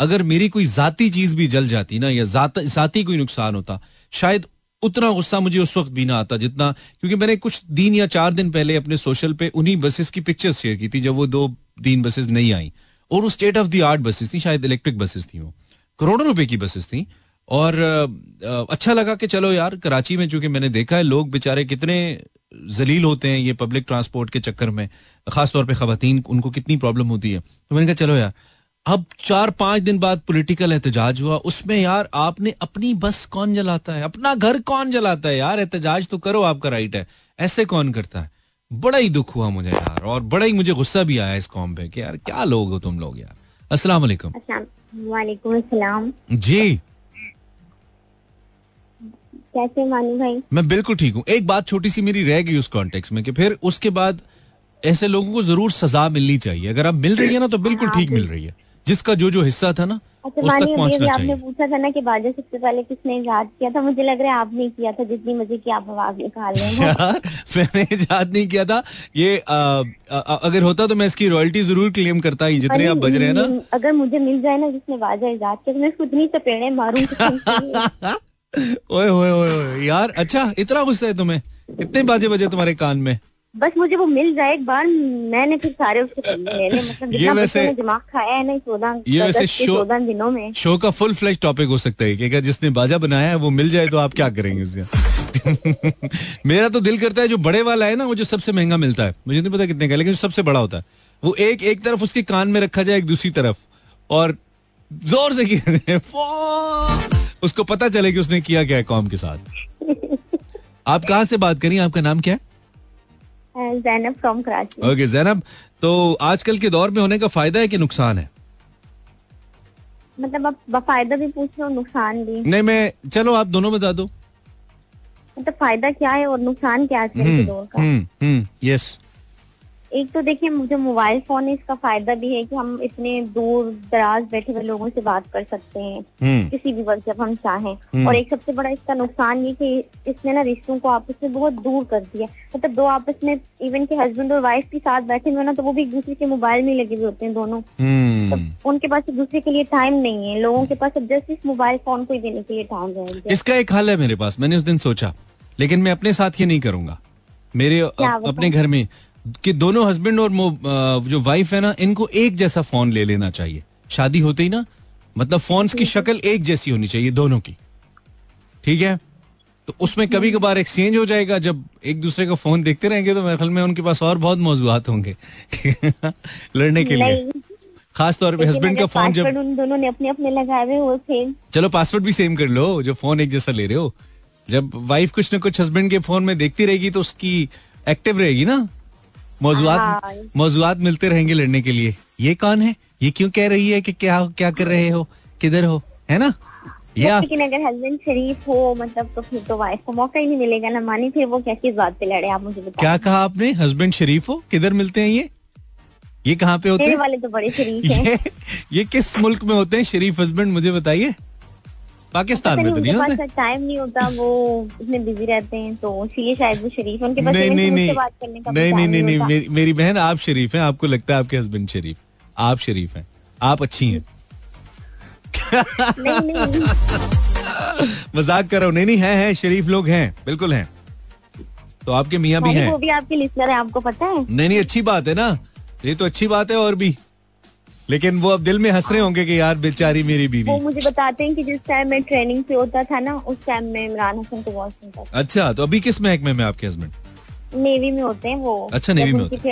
अगर मेरी कोई जाती चीज़ भी जल जाती ना, या जाती कोई नुकसान होता, शायद उतना गुस्सा मुझे उस वक्त भी ना आता जितना, क्योंकि मैंने कुछ दिन या चार दिन पहले अपने सोशल पे उन्हीं बसेस की पिक्चर्स शेयर की थी, जब वो दो तीन बसेस नहीं आई। और वो state of the art buses थी, शायद इलेक्ट्रिक बसेस थी वो। करोड़ों रुपए की बसेस थी। और अच्छा लगा कि चलो यार, कराची में चूँकि मैंने देखा है, लोग बेचारे कितने जलील होते हैं ये पब्लिक ट्रांसपोर्ट के चक्कर में, खासतौर पे खातन उनको कितनी प्रॉब्लम होती है। तो मैंने कहा, चलो यार, अब चार पाँच दिन बाद पॉलिटिकल एहतजाज हुआ, उसमें यार आपने अपनी बस कौन जलाता है? अपना घर कौन जलाता है? यार एहतजाज तो करो, आपका राइट है। ऐसे कौन करता है? बड़ा ही दुख हुआ मुझे यार और बड़ा ही मुझे गुस्सा भी आया इस कॉम पे कि यार क्या लोग हो तुम लोग यार। अस्सलाम वालेकुम। वालेकुम अस्सलाम। जी। कैसे मानू भाई? मैं बिल्कुल ठीक हूँ। एक बात छोटी सी मेरी रह गई उस कॉन्टेक्स्ट में कि फिर उसके बाद ऐसे लोगों को ज़रूर सजा मिलनी चाहिए। अगर आप मिल रही है ना तो बिल्कुल हाँ, ठीक मिल रही है। जिसका जो जो हिस्सा था ना अच्छा मानिए पहुँचना अभी आपने पूछा था ना कि बाजा सबसे पहले किसने याद किया था मुझे लग रहा है आपने किया था जितनी मज़े की आप आवाज़ निकाल रहे हैं [LAUGHS] यार मैंने याद नहीं किया था। ये आ, आ, अगर होता तो मैं इसकी रॉयल्टी ज़रूर क्लेम करता ही जितने आप बज रहे हैं ना। अगर मुझे मिल जाए ना जिसने बाजा इजाद किया तो मैं उसको इतनी चपेड़े मारूं। [LAUGHS] ओए ओए ओए ओए यार अच्छा इतना गुस्सा है तुम्हें? इतने बाजे बजे तुम्हारे कान में। बस मुझे वो मिल जाए एक बार मैंने फिर सारे उसके मतलब ये वैसे- दिमाग खाया है ना चौदह ये वैसे शो- चौदह दिनों में। शो का फुल फ्लैश टॉपिक हो सकता है कि अगर जिसने बाजा बनाया है वो मिल जाए तो आप क्या करेंगे [LAUGHS] मेरा तो दिल करता है जो बड़े वाला है ना वो जो सबसे महँगा मिलता है। मुझे नहीं पता कितने का लेकिन जो सबसे बड़ा होता है। वो एक एक तरफ़ उसके कान में रखा जाए एक दूसरी तरफ़। और ज़ोर से गिरे [LAUGHS] उसको पता चले कि उसने किया क्या है कॉम के साथ। [LAUGHS] आप कहाँ से बात करिए आपका नाम क्या है? जैनब फ्रॉम कराची ओके जैनब तो आजकल के दौर में होने का फ़ायदा है कि नुकसान है? मतलब आप फ़ायदा भी पूछ रहे हो नुकसान भी। नहीं मैं चलो आप दोनों बता दो। मतलब फ़ायदा क्या है और नुकसान क्या है आजकल के दौर का? हम्म हम्म यस एक तो देखिए मुझे मोबाइल फ़ोन है इसका फ़ायदा भी है कि हम इतने दूर दराज बैठे हुए लोगों से बात कर सकते हैं। हम्म। किसी भी वक्त जब हम चाहें। हम्म। और एक सबसे बड़ा इसका नुकसान ये कि इसने ना रिश्तों को आपस में बहुत दूर कर दिया। मतलब दो आपस में इवन के हस्बैंड और वाइफ भी साथ बैठे हुए ना तो वो भी एक दूसरे के मोबाइल में लगे हुए होते हैं दोनों। हम्म। उनके पास एक दूसरे के लिए टाइम नहीं है। लोगों के पास अब जस्ट इस मोबाइल फ़ोन को ही देने के लिए टाइम रह इसका एक हल है मेरे पास मैंने उस दिन सोचा। लेकिन मैं अपने साथ ये नहीं करूँगा। मेरे अपने घर में कि दोनों हस्बैंड और जो वाइफ है ना इनको एक जैसा फ़ोन ले लेना चाहिए। शादी होते ही ना मतलब फ़ोन की शक्ल एक जैसी होनी चाहिए दोनों की। ठीक है? तो उसमें कभी कभार एक्सचेंज हो जाएगा जब एक दूसरे का फ़ोन देखते रहेंगे तो मेरे ख्याल में उनके पास और बहुत मौजूद होंगे। [LAUGHS] लड़ने के लिए। खास तौर पे हस्बैंड का फ़ोन जब उन दोनों ने अपने अपने लगाए हुए वो सेम चलो पासवर्ड भी सेम कर लो जो फ़ोन एक जैसा ले रहे हो। जब वाइफ कुछ ना कुछ हस्बैंड के फ़ोन में देखती रहेगी तो उसकी एक्टिव रहेगी ना? मौजूद। मौजूद मिलते रहेंगे लड़ने के लिए। ये कौन है? ये क्यों कह रही है कि क्या क्या कर रहे हो? किधर हो? है ना? ये लेकिन अगर हस्बैंड शरीफ हो मतलब तो फिर तो वाइफ को मौका ही नहीं मिलेगा ना मानी फिर वो क्या किस बात पे लड़े आप मुझे बताओ। क्या कहा आपने? हस्बैंड शरीफ हो? किधर मिलते हैं ये? ये कहाँ पे होते हैं? वाले तो बड़े शरीफ हैं [LAUGHS] ये ये किस मुल्क में होते हैं? शरीफ हस्बैंड मुझे बताइए। पाकिस्तान में तो नहीं होते। टाइम नहीं होता वो इतने बिज़ी रहते हैं तो इसलिए शायद वो शरीफ उनके पास नहीं नहीं नहीं। बात करने का नहीं नहीं नहीं नहीं मेरी, बहन आप शरीफ हैं आपको लगता है आपके हस्बैंड शरीफ आप शरीफ हैं। आप अच्छी हैं। [LAUGHS] मज़ाक कर रहा हूँ। नहीं नहीं है है शरीफ लोग हैं बिल्कुल हैं। तो आपके मियाँ भी हैं। वो भी आपके लिस्टर है आपको पता है? नहीं नहीं अच्छी बात है ना। ये तो अच्छी बात है और भी। लेकिन वो अब दिल में हंस रहे होंगे कि यार बेचारी मेरी बीवी। वो मुझे बताते हैं कि जिस टाइम मैं ट्रेनिंग पे होता था ना उस टाइम में इमरान हसन को बहुत सुनता था अच्छा तो अभी किस महकमे में आपके हस्बैंड नेवी में होते हैं वो। अच्छा, नेवी में होते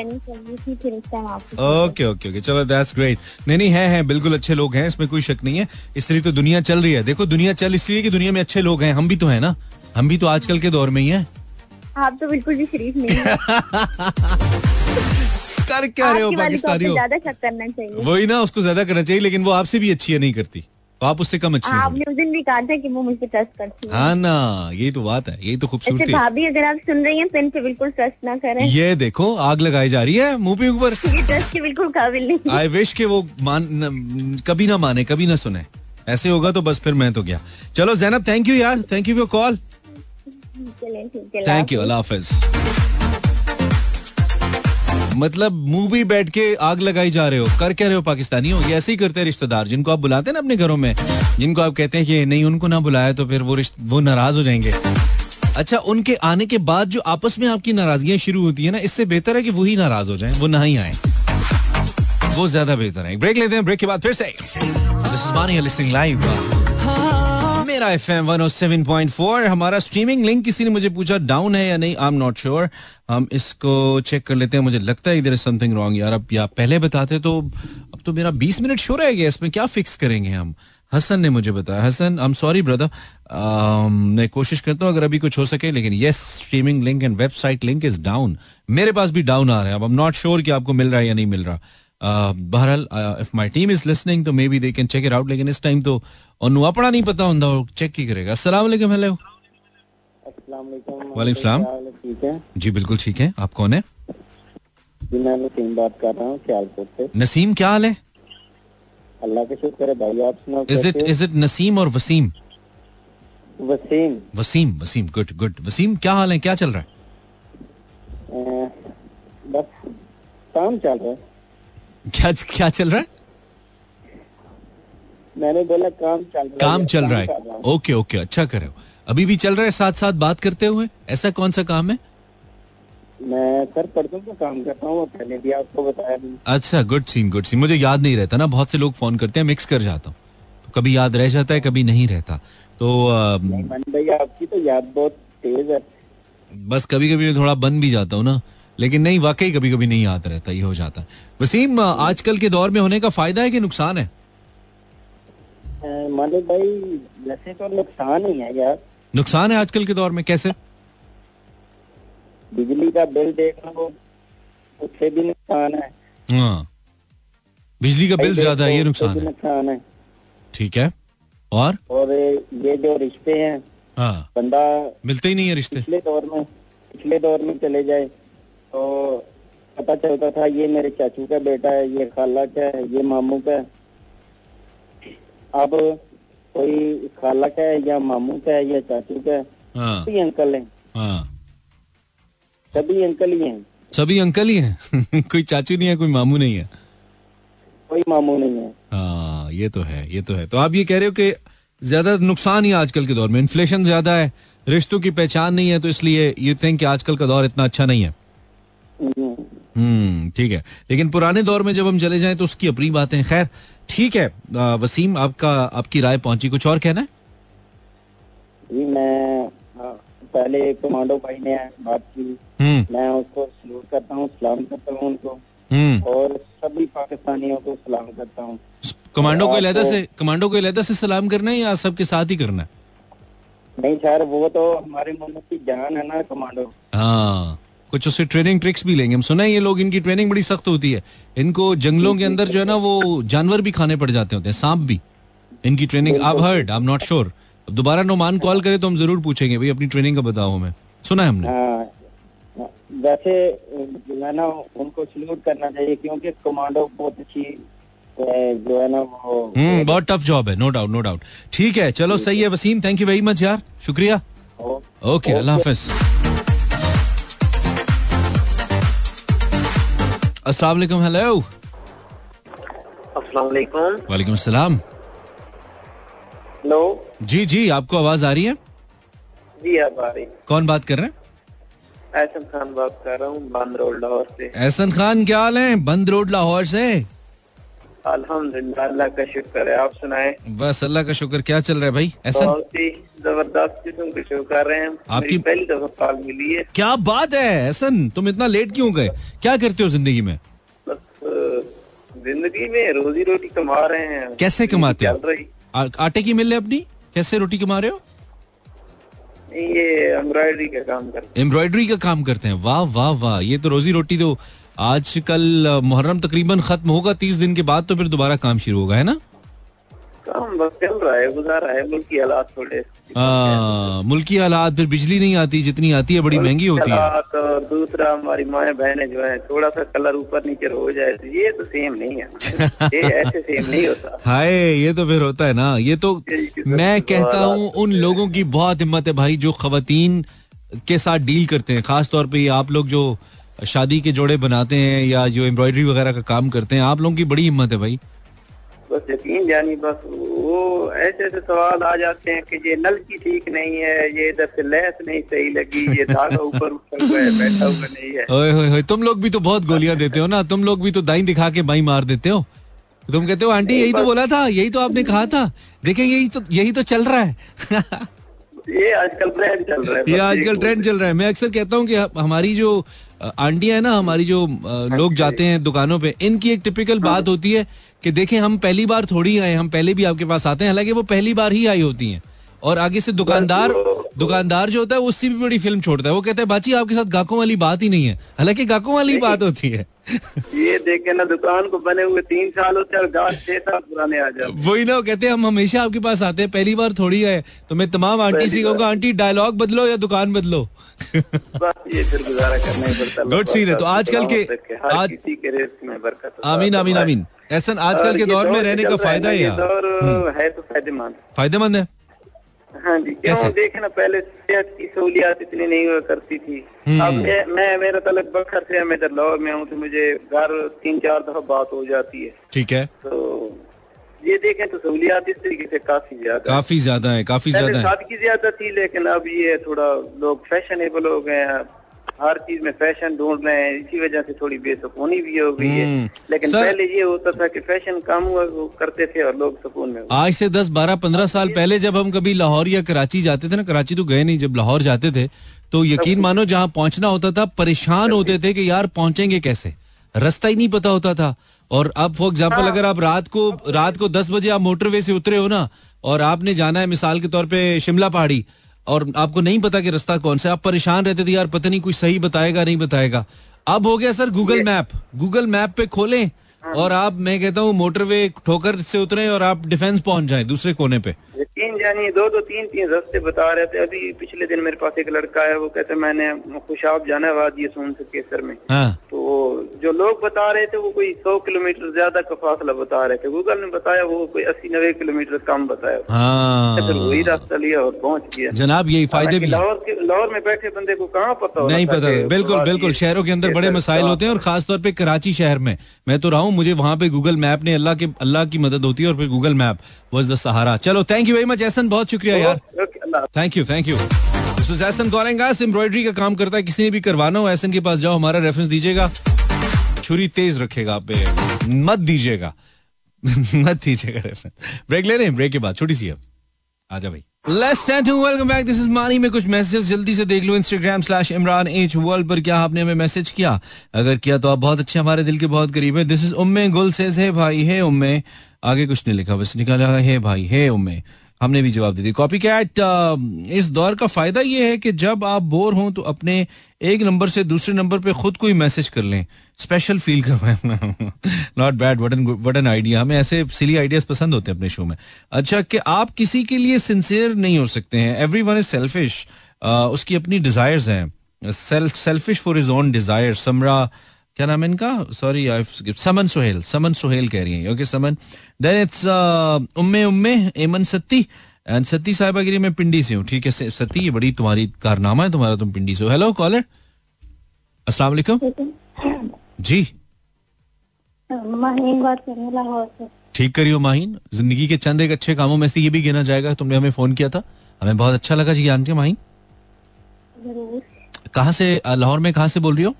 आपको ओके ओके ओके चलो दैट्स ग्रेट नहीं नहीं है है बिल्कुल अच्छे लोग हैं इसमें कोई शक नहीं है। इसलिए तो दुनिया चल रही है। देखो दुनिया चल इसलिए कि दुनिया में अच्छे लोग हैं हम भी तो हैं ना। हम भी तो आजकल के दौर में ही हैं। आप तो बिल्कुल भी शरीफ नहीं है। [LAUGHS] कर क्या रहे हो को पाकिस्तानी हो? वही ना उसको ज़्यादा करना चाहिए लेकिन वो आपसे भी अच्छी है नहीं करती? तो आप उससे कम अच्छी हाँ, आपने उस दिन भी कहा था कि वो मुझ ट्रस्ट करती है। हाँ ना यही तो बात है यही तो खूबसूरती है। भाभी अगर आप सुन रही हैं तो इन पे बिल्कुल ट्रस्ट ना करें। ये देखो आग लगाई जा रही है मुँह पे ऊपर। [LAUGHS] ये ट्रस्ट के बिल्कुल काबिल नहीं आई विश के वो मान न, कभी ना माने कभी ना सुने। ऐसे होगा तो बस फिर मैं तो गया। चलो जैनब थैंक यू यार thank you for call thank you अल्लाह हाफिज। मतलब मुँह भी बैठ के आग लगाई जा रहे हो। कर क्या रहे हो पाकिस्तानी हो ये ऐसे ही करते हैं रिश्तेदार, जिनको आप बुलाते हैं ना अपने घरों में, जिनको आप कहते हैं कि नहीं, उनको ना बुलाया तो फिर वो वो नाराज़ हो जाएँगे। अच्छा उनके आने के बाद जो आपस में आपकी नाराजगियाँ शुरू होती है ना, इससे बेहतर है कि वही नाराज़ हो जाए, वो ना ही आए। वो ज़्यादा बेहतर है। ब्रेक लेते हैं, ब्रेक के बाद फिर से। दिस इज़ लाइव मेरा F M one seven point four हमारा स्ट्रीमिंग लिंक किसी ने मुझे पूछा डाउन है या नहीं? आई एम नॉट श्योर हम इसको चेक कर लेते हैं। मुझे लगता है इधर समथिंग रॉन्ग यार। अब या पहले बताते तो अब तो मेरा बीस मिनट शो रह गया इसमें क्या फिक्स करेंगे हम। हसन ने मुझे बताया। Hasan I am sorry brother मैं कोशिश करता हूँ, अगर अभी कुछ हो सके, लेकिन yes streaming link and website link is down मेरे पास भी डाउन आ रहा है। अब आई एम नॉट श्योर कि आपको मिल रहा है या नहीं मिल रहा। बहरहाल if my team is listening तो maybe they can check it out लेकिन इस टाइम तो और अपना नहीं पता होता चेक ही करेगा। अस्सलाम वालेकुम हेलो वालेकुम। सलाम ठीक है? जी बिल्कुल ठीक है। आप कौन है? जी मैं नसीम बात कर रहा हूँ सियालकोट से नसीम क्या हाल है? अल्लाह का शुक्र है भाई आप सुनाओ is it is it Naseem और वसीम? वसीम। वसीम वसीम गुड गुड वसीम क्या हाल है? क्या चल रहा है? बस काम चल रहा है। क्या क्या चल रहा है? मैंने बोला काम चल रहा काम चल रहा है। ओके ओके अच्छा करे अभी भी चल रहा है साथ साथ बात करते हुए? ऐसा कौन सा काम है? मैं सर परसों का काम करता हूँ पहले भी आपको बताया अच्छा गुड सीन गुड सीन मुझे याद नहीं रहता ना बहुत से लोग फ़ोन करते हैं मिक्स कर जाता हूँ। तो कभी याद रह जाता है कभी नहीं रहता। तो भाई आपकी तो याद बहुत तेज है। बस कभी कभी थोड़ा बन भी जाता हूँ ना। लेकिन नहीं वाकई कभी कभी नहीं याद रहता ये हो जाता। है वसीम आजकल के दौर में होने का फ़ायदा है कि नुकसान है? मालिक भाई वैसे तो नुकसान ही है यार। नुकसान है आजकल के दौर में कैसे? बिजली का बिल देख लो उससे भी नुकसान है। हाँ। बिजली का बिल ज़्यादा है ये नुकसान है। नुकसान है। ठीक है। और? और ये जो रिश्ते हैं हाँ। बंदा मिलते ही नहीं है रिश्ते। पिछले दौर में पिछले दौर में चले जाए। तो पता चलता था ये मेरे चाचू का बेटा है ये खाला का है ये मामू का है। अब कोई खाला का है या मामू का है या चाचू का है हाँ, सभी अंकल हैं। हाँ, सभी अंकल ही हैं। सभी अंकल ही हैं? [LAUGHS] कोई चाचू नहीं है कोई मामू नहीं है? कोई मामू नहीं है। हाँ ये तो है ये तो है। तो आप ये कह रहे हो कि ज़्यादा नुकसान ही आजकल के दौर में इन्फ्लेशन ज़्यादा है रिश्तों की पहचान नहीं है तो इसलिए यू थिंक कि आजकल का दौर इतना अच्छा नहीं है। हम्म। ठीक है। लेकिन पुराने दौर में जब हम चले जाएँ तो उसकी अपनी बातें। खैर ठीक है वसीम आपका आपकी राय पहुँची। कुछ और कहना है? जी मैं पहले कमांडो भाई ने बात की। हम्म। मैं उसको सलूट करता हूँ सलाम करता हूँ उनको। हम्म। और सभी पाकिस्तानियों को सलाम करता हूँ। कमांडो को अलहदा से कमांडो को अलहदा से सलाम करना है या सबके साथ ही करना है? नहीं सर वो तो हमारे मुल्क की जान है ना कमांडो। हाँ। कुछ उससे ट्रेनिंग ट्रिक्स भी लेंगे। हम सुना है ये लोग इनकी ट्रेनिंग बड़ी सख्त होती है। इनको जंगलों के अंदर जो है ना वो जानवर भी खाने पड़ जाते होते हैं सांप भी। इनकी ट्रेनिंग आप heard I am not sure दोबारा नोमान कॉल करे तो हम ज़रूर पूछेंगे भाई अपनी ट्रेनिंग का बताओ हमें। सुना है हमने? हाँ, वैसे जो ना उनको सल्यूट करना चाहिए क्योंकि कमांडो बहुत अच्छी जो है ना वो हम्म बहुत टफ जॉब है नो डाउट नो डाउट ठीक है चलो सही है Waseem thank you very much यार शुक्रिया। ओके। अल्लाह हाफिज। अस्सलाम वालेकुम हेलो अस्सलाम वालेकुम वालेकुम अस्सलाम हेलो जी जी आपको आवाज़ आ रही है? जी आप आ रही कौन बात कर रहे हैं? एहसन खान बात कर रहा हूँ बंद रोड लाहौर से। एहसन खान क्या हाल है? बंद रोड लाहौर से? अल्हम्दुलिल्लाह अल्लाह का शुक्र है। आप सुनाए। बस अल्लाह का शुक्र। क्या चल रहा है भाई? एहसन बहुत ही ज़बरदस्त किस्म के शो कर रहे हैं। आपकी पहली दफ़ा कॉल मिली है। क्या बात है एहसन तुम इतना लेट क्यों गए? क्या करते हो ज़िंदगी में? ज़िंदगी में रोजी रोटी कमा रहे हैं। कैसे कमाते हो? चल रही। आटे की मिल है अपनी? कैसे रोटी कमा रहे हो? ये एम्ब्रॉयडरी का काम करते हैं। एम्ब्रॉयडरी का काम करते हैं। वाह वाह वाह। ये तो रोजी रोटी तो आजकल मुहर्रम तकरीबन खत्म होगा तीस दिन के बाद तो फिर दोबारा काम शुरू होगा है ना? काम चल रहा है गुजारा है मुल्क हालात थोड़े मुल्की हालात फिर बिजली नहीं आती जितनी आती है बड़ी महँगी होती है। और दूसरा हमारी माए बहने जो है थोड़ा सा कलर ऊपर नीचे हो जाए तो ये तो सेम नहीं है। [LAUGHS] ये ऐसे सेम नहीं होता। हाय ये तो फिर होता है ना। ये तो मैं कहता हूँ उन लोगों की बहुत हिम्मत है भाई जो खातन के साथ डील करते हैं। खास तौर पे आप लोग जो शादी के जोड़े बनाते हैं या जो एम्ब्रॉयडरी वगैरह का काम करते हैं आप लोगों की बड़ी हिम्मत है भाई। बस यकीन जानी बस वो ऐसे ऐसे सवाल आ जाते हैं कि ये नल की ठीक नहीं है ये इधर से लैस नहीं सही लगी ये धागा ऊपर उठा हुआ है बैठा हुआ नहीं है। ओए होए होए तुम लोग भी तो बहुत गोलियाँ देते हो ना तुम लोग भी तो दाई दिखा के बाई मार देते हो। तुम कहते हो आंटी यही तो बोला था यही तो आपने कहा था देखें यही तो यही तो चल रहा है। ये आजकल ट्रेंड चल रहा है ये आजकल ट्रेंड चल रहा है। मैं अक्सर कहता हूँ कि हमारी जो आंटियाँ है ना हमारी जो लोग जाते हैं दुकानों पे इनकी एक टिपिकल बात होती है कि देखें हम पहली बार थोड़ी आए हम पहले भी आपके पास आते हैं हालाँकि वो पहली बार ही आई होती हैं। और आगे से दुकानदार दुकानदार जो होता है उससे भी बड़ी फ़िल्म छोड़ता है। वो कहते हैं बाची आपके साथ गाकों वाली बात ही नहीं है। हालाँकि गाकों वाली बात होती है। ये देखे ना दुकान को बने हुए तीन साल होते और छह साल पुराने आ जाते वही ना कहते हैं हम हमेशा आपके पास आते हैं पहली बार थोड़ी है। तो मैं तमाम आंटी से कहूँगा आंटी डायलॉग बदलो या दुकान बदलो? ये फिर गुजारा करना ही पड़ता गुड सीन है तो आजकल के आज किसी के रेस में बरकत आमीन आमीन आमीन। ऐसा आजकल के दौर में रहने का फ़ायदा है हम्म। है तो फ़ायदेमंद। फ़ायदेमंद है। हाँ जी क्यों? देखे ना पहले सेहत की सहूलियात इतनी नहीं हुआ करती थी। हम्म। अब मैं, मैं मेरा तलक बखर से मैं इधर लाहौर में हूँ तो मुझे घर तीन चार दफ़ा बात हो जाती है। ठीक है। तो ये देखें तो सहूलियात इस तरीके से काफ़ी ज़्यादा काफ़ी ज़्यादा है काफ़ी ज़्यादा है। सादगी ज़्यादा थी लेकिन अब ये थोड़ा लोग फैशनेबल हो गए हैं हर चीज़ में फ़ैशन ढूंढ रहे हैं इसी वजह से थोड़ी बेसकूनी भी हो गई है। हम्म। लेकिन पहले ये होता था कि फ़ैशन कम हुआ करते थे और लोग सुकून में आज से दस बारह पंद्रह साल पहले जब हम कभी लाहौर या कराची जाते थे ना कराची तो गए नहीं जब लाहौर जाते थे तो यकीन मानो जहाँ पहुँचना होता था परेशान होते थे कि यार पहुँचेंगे कैसे? रास्ता ही नहीं पता होता था। और अब फॉर एग्ज़ाम्पल हाँ। अगर आप रात को रात को दस बजे आप मोटरवे से उतरे हो ना और आपने जाना है मिसाल के तौर पे शिमला पहाड़ी और आपको नहीं पता कि रास्ता कौन सा आप परेशान रहते थे यार पता नहीं कोई सही बताएगा नहीं बताएगा। अब हो गया sir Google map Google map पे खोलें। और आप मैं कहता हूँ मोटरवे ठोकर से उतरे और आप डिफेंस पहुँच जाए दूसरे कोने पे। तीन जानिए दो दो तीन तीन रास्ते बता रहे थे। अभी पिछले दिन मेरे पास एक लड़का है वो कहते मैंने खुशाब जाना ये सुन सके सर में। हाँ। तो जो लोग बता रहे थे वो कोई सौ किलोमीटर ज़्यादा का फासला बता रहे थे। गूगल ने बताया वो कोई अस्सी नब्बे किलोमीटर कम बताया। हाँ। फिर वही रास्ता लिया और पहुँच गया। जनाब यही फ़ायदे भी लाहौर के लाहौर में बैठे बंदे को कहाँ पता नहीं पता। बिल्कुल बिल्कुल शहरों के अंदर बड़े मसाइल होते हैं और खासतौर पर कराची शहर में। मैं तो रहा हूँ मुझे वहाँ पे गूगल मैप ने अल्लाह के अल्लाह की मदद होती है और फिर गूगल मैप वॉज़ द सहारा चलो thank you very much Ehsan बहुत शुक्रिया यार। Thank you thank you Ehsan कौरेंगा embroidery का काम करता है किसी ने भी करवाना हो एहसन के पास जाओ हमारा रेफरेंस दीजिएगा। छुरी तेज रखेगा आप मत दीजिएगा। [LAUGHS] मत दीजिएगा रेफरेंस ब्रेक ले रहे हैं ब्रेक के बाद छोटी सी अब आजा भाई। Let's welcome back this is मानी में कुछ मैसेज जल्दी से देख लो। Instagram slash Imran H world पर क्या आपने हमें मैसेज किया? अगर किया तो आप बहुत अच्छे, हमारे दिल के बहुत करीब है। दिस इज़ उम्मे गुल सेज भाई है उम्मे आगे कुछ नहीं लिखा, बस निकाला है भाई है उम्मे हमने भी जवाब दे दी कॉपी कैट इस दौर का फ़ायदा यह है कि जब आप बोर हों तो अपने एक नंबर से दूसरे नंबर पे खुद को ही मैसेज कर लें। स्पेशल फील करवाएँ। Not bad what an what an idea हमें ऐसे सिली आइडियाज़ पसंद होते हैं अपने शो में। अच्छा कि आप किसी के लिए सिंसियर नहीं हो सकते हैं। एवरी वन इज़ सेल्फिश उसकी अपनी डिजायर्स हैं। Selfish for his own desire Samra क्या नाम है इनका? सॉरी समन सोहेल समन सोहेल कह रही हैं। Okay Saman. Then it's Umme Umme Aiman Satti and Satti साहिबा लिए मैं पिंडी से हूँ। ठीक है सत्ती ये बड़ी तुम्हारी कारनामा है तुम्हारा तुम पिंडी से हो। हेलो कॉलर अस्सलाम वालेकुम। जी। ठीक करियो माहीन। ज़िंदगी के चंद एक अच्छे कामों में से ये भी गिना जाएगा। तुमने हमें फ़ोन किया था। हमें बहुत अच्छा लगा जी जानते माहीन। कहाँ से लाहौर में कहाँ से बोल रही हो?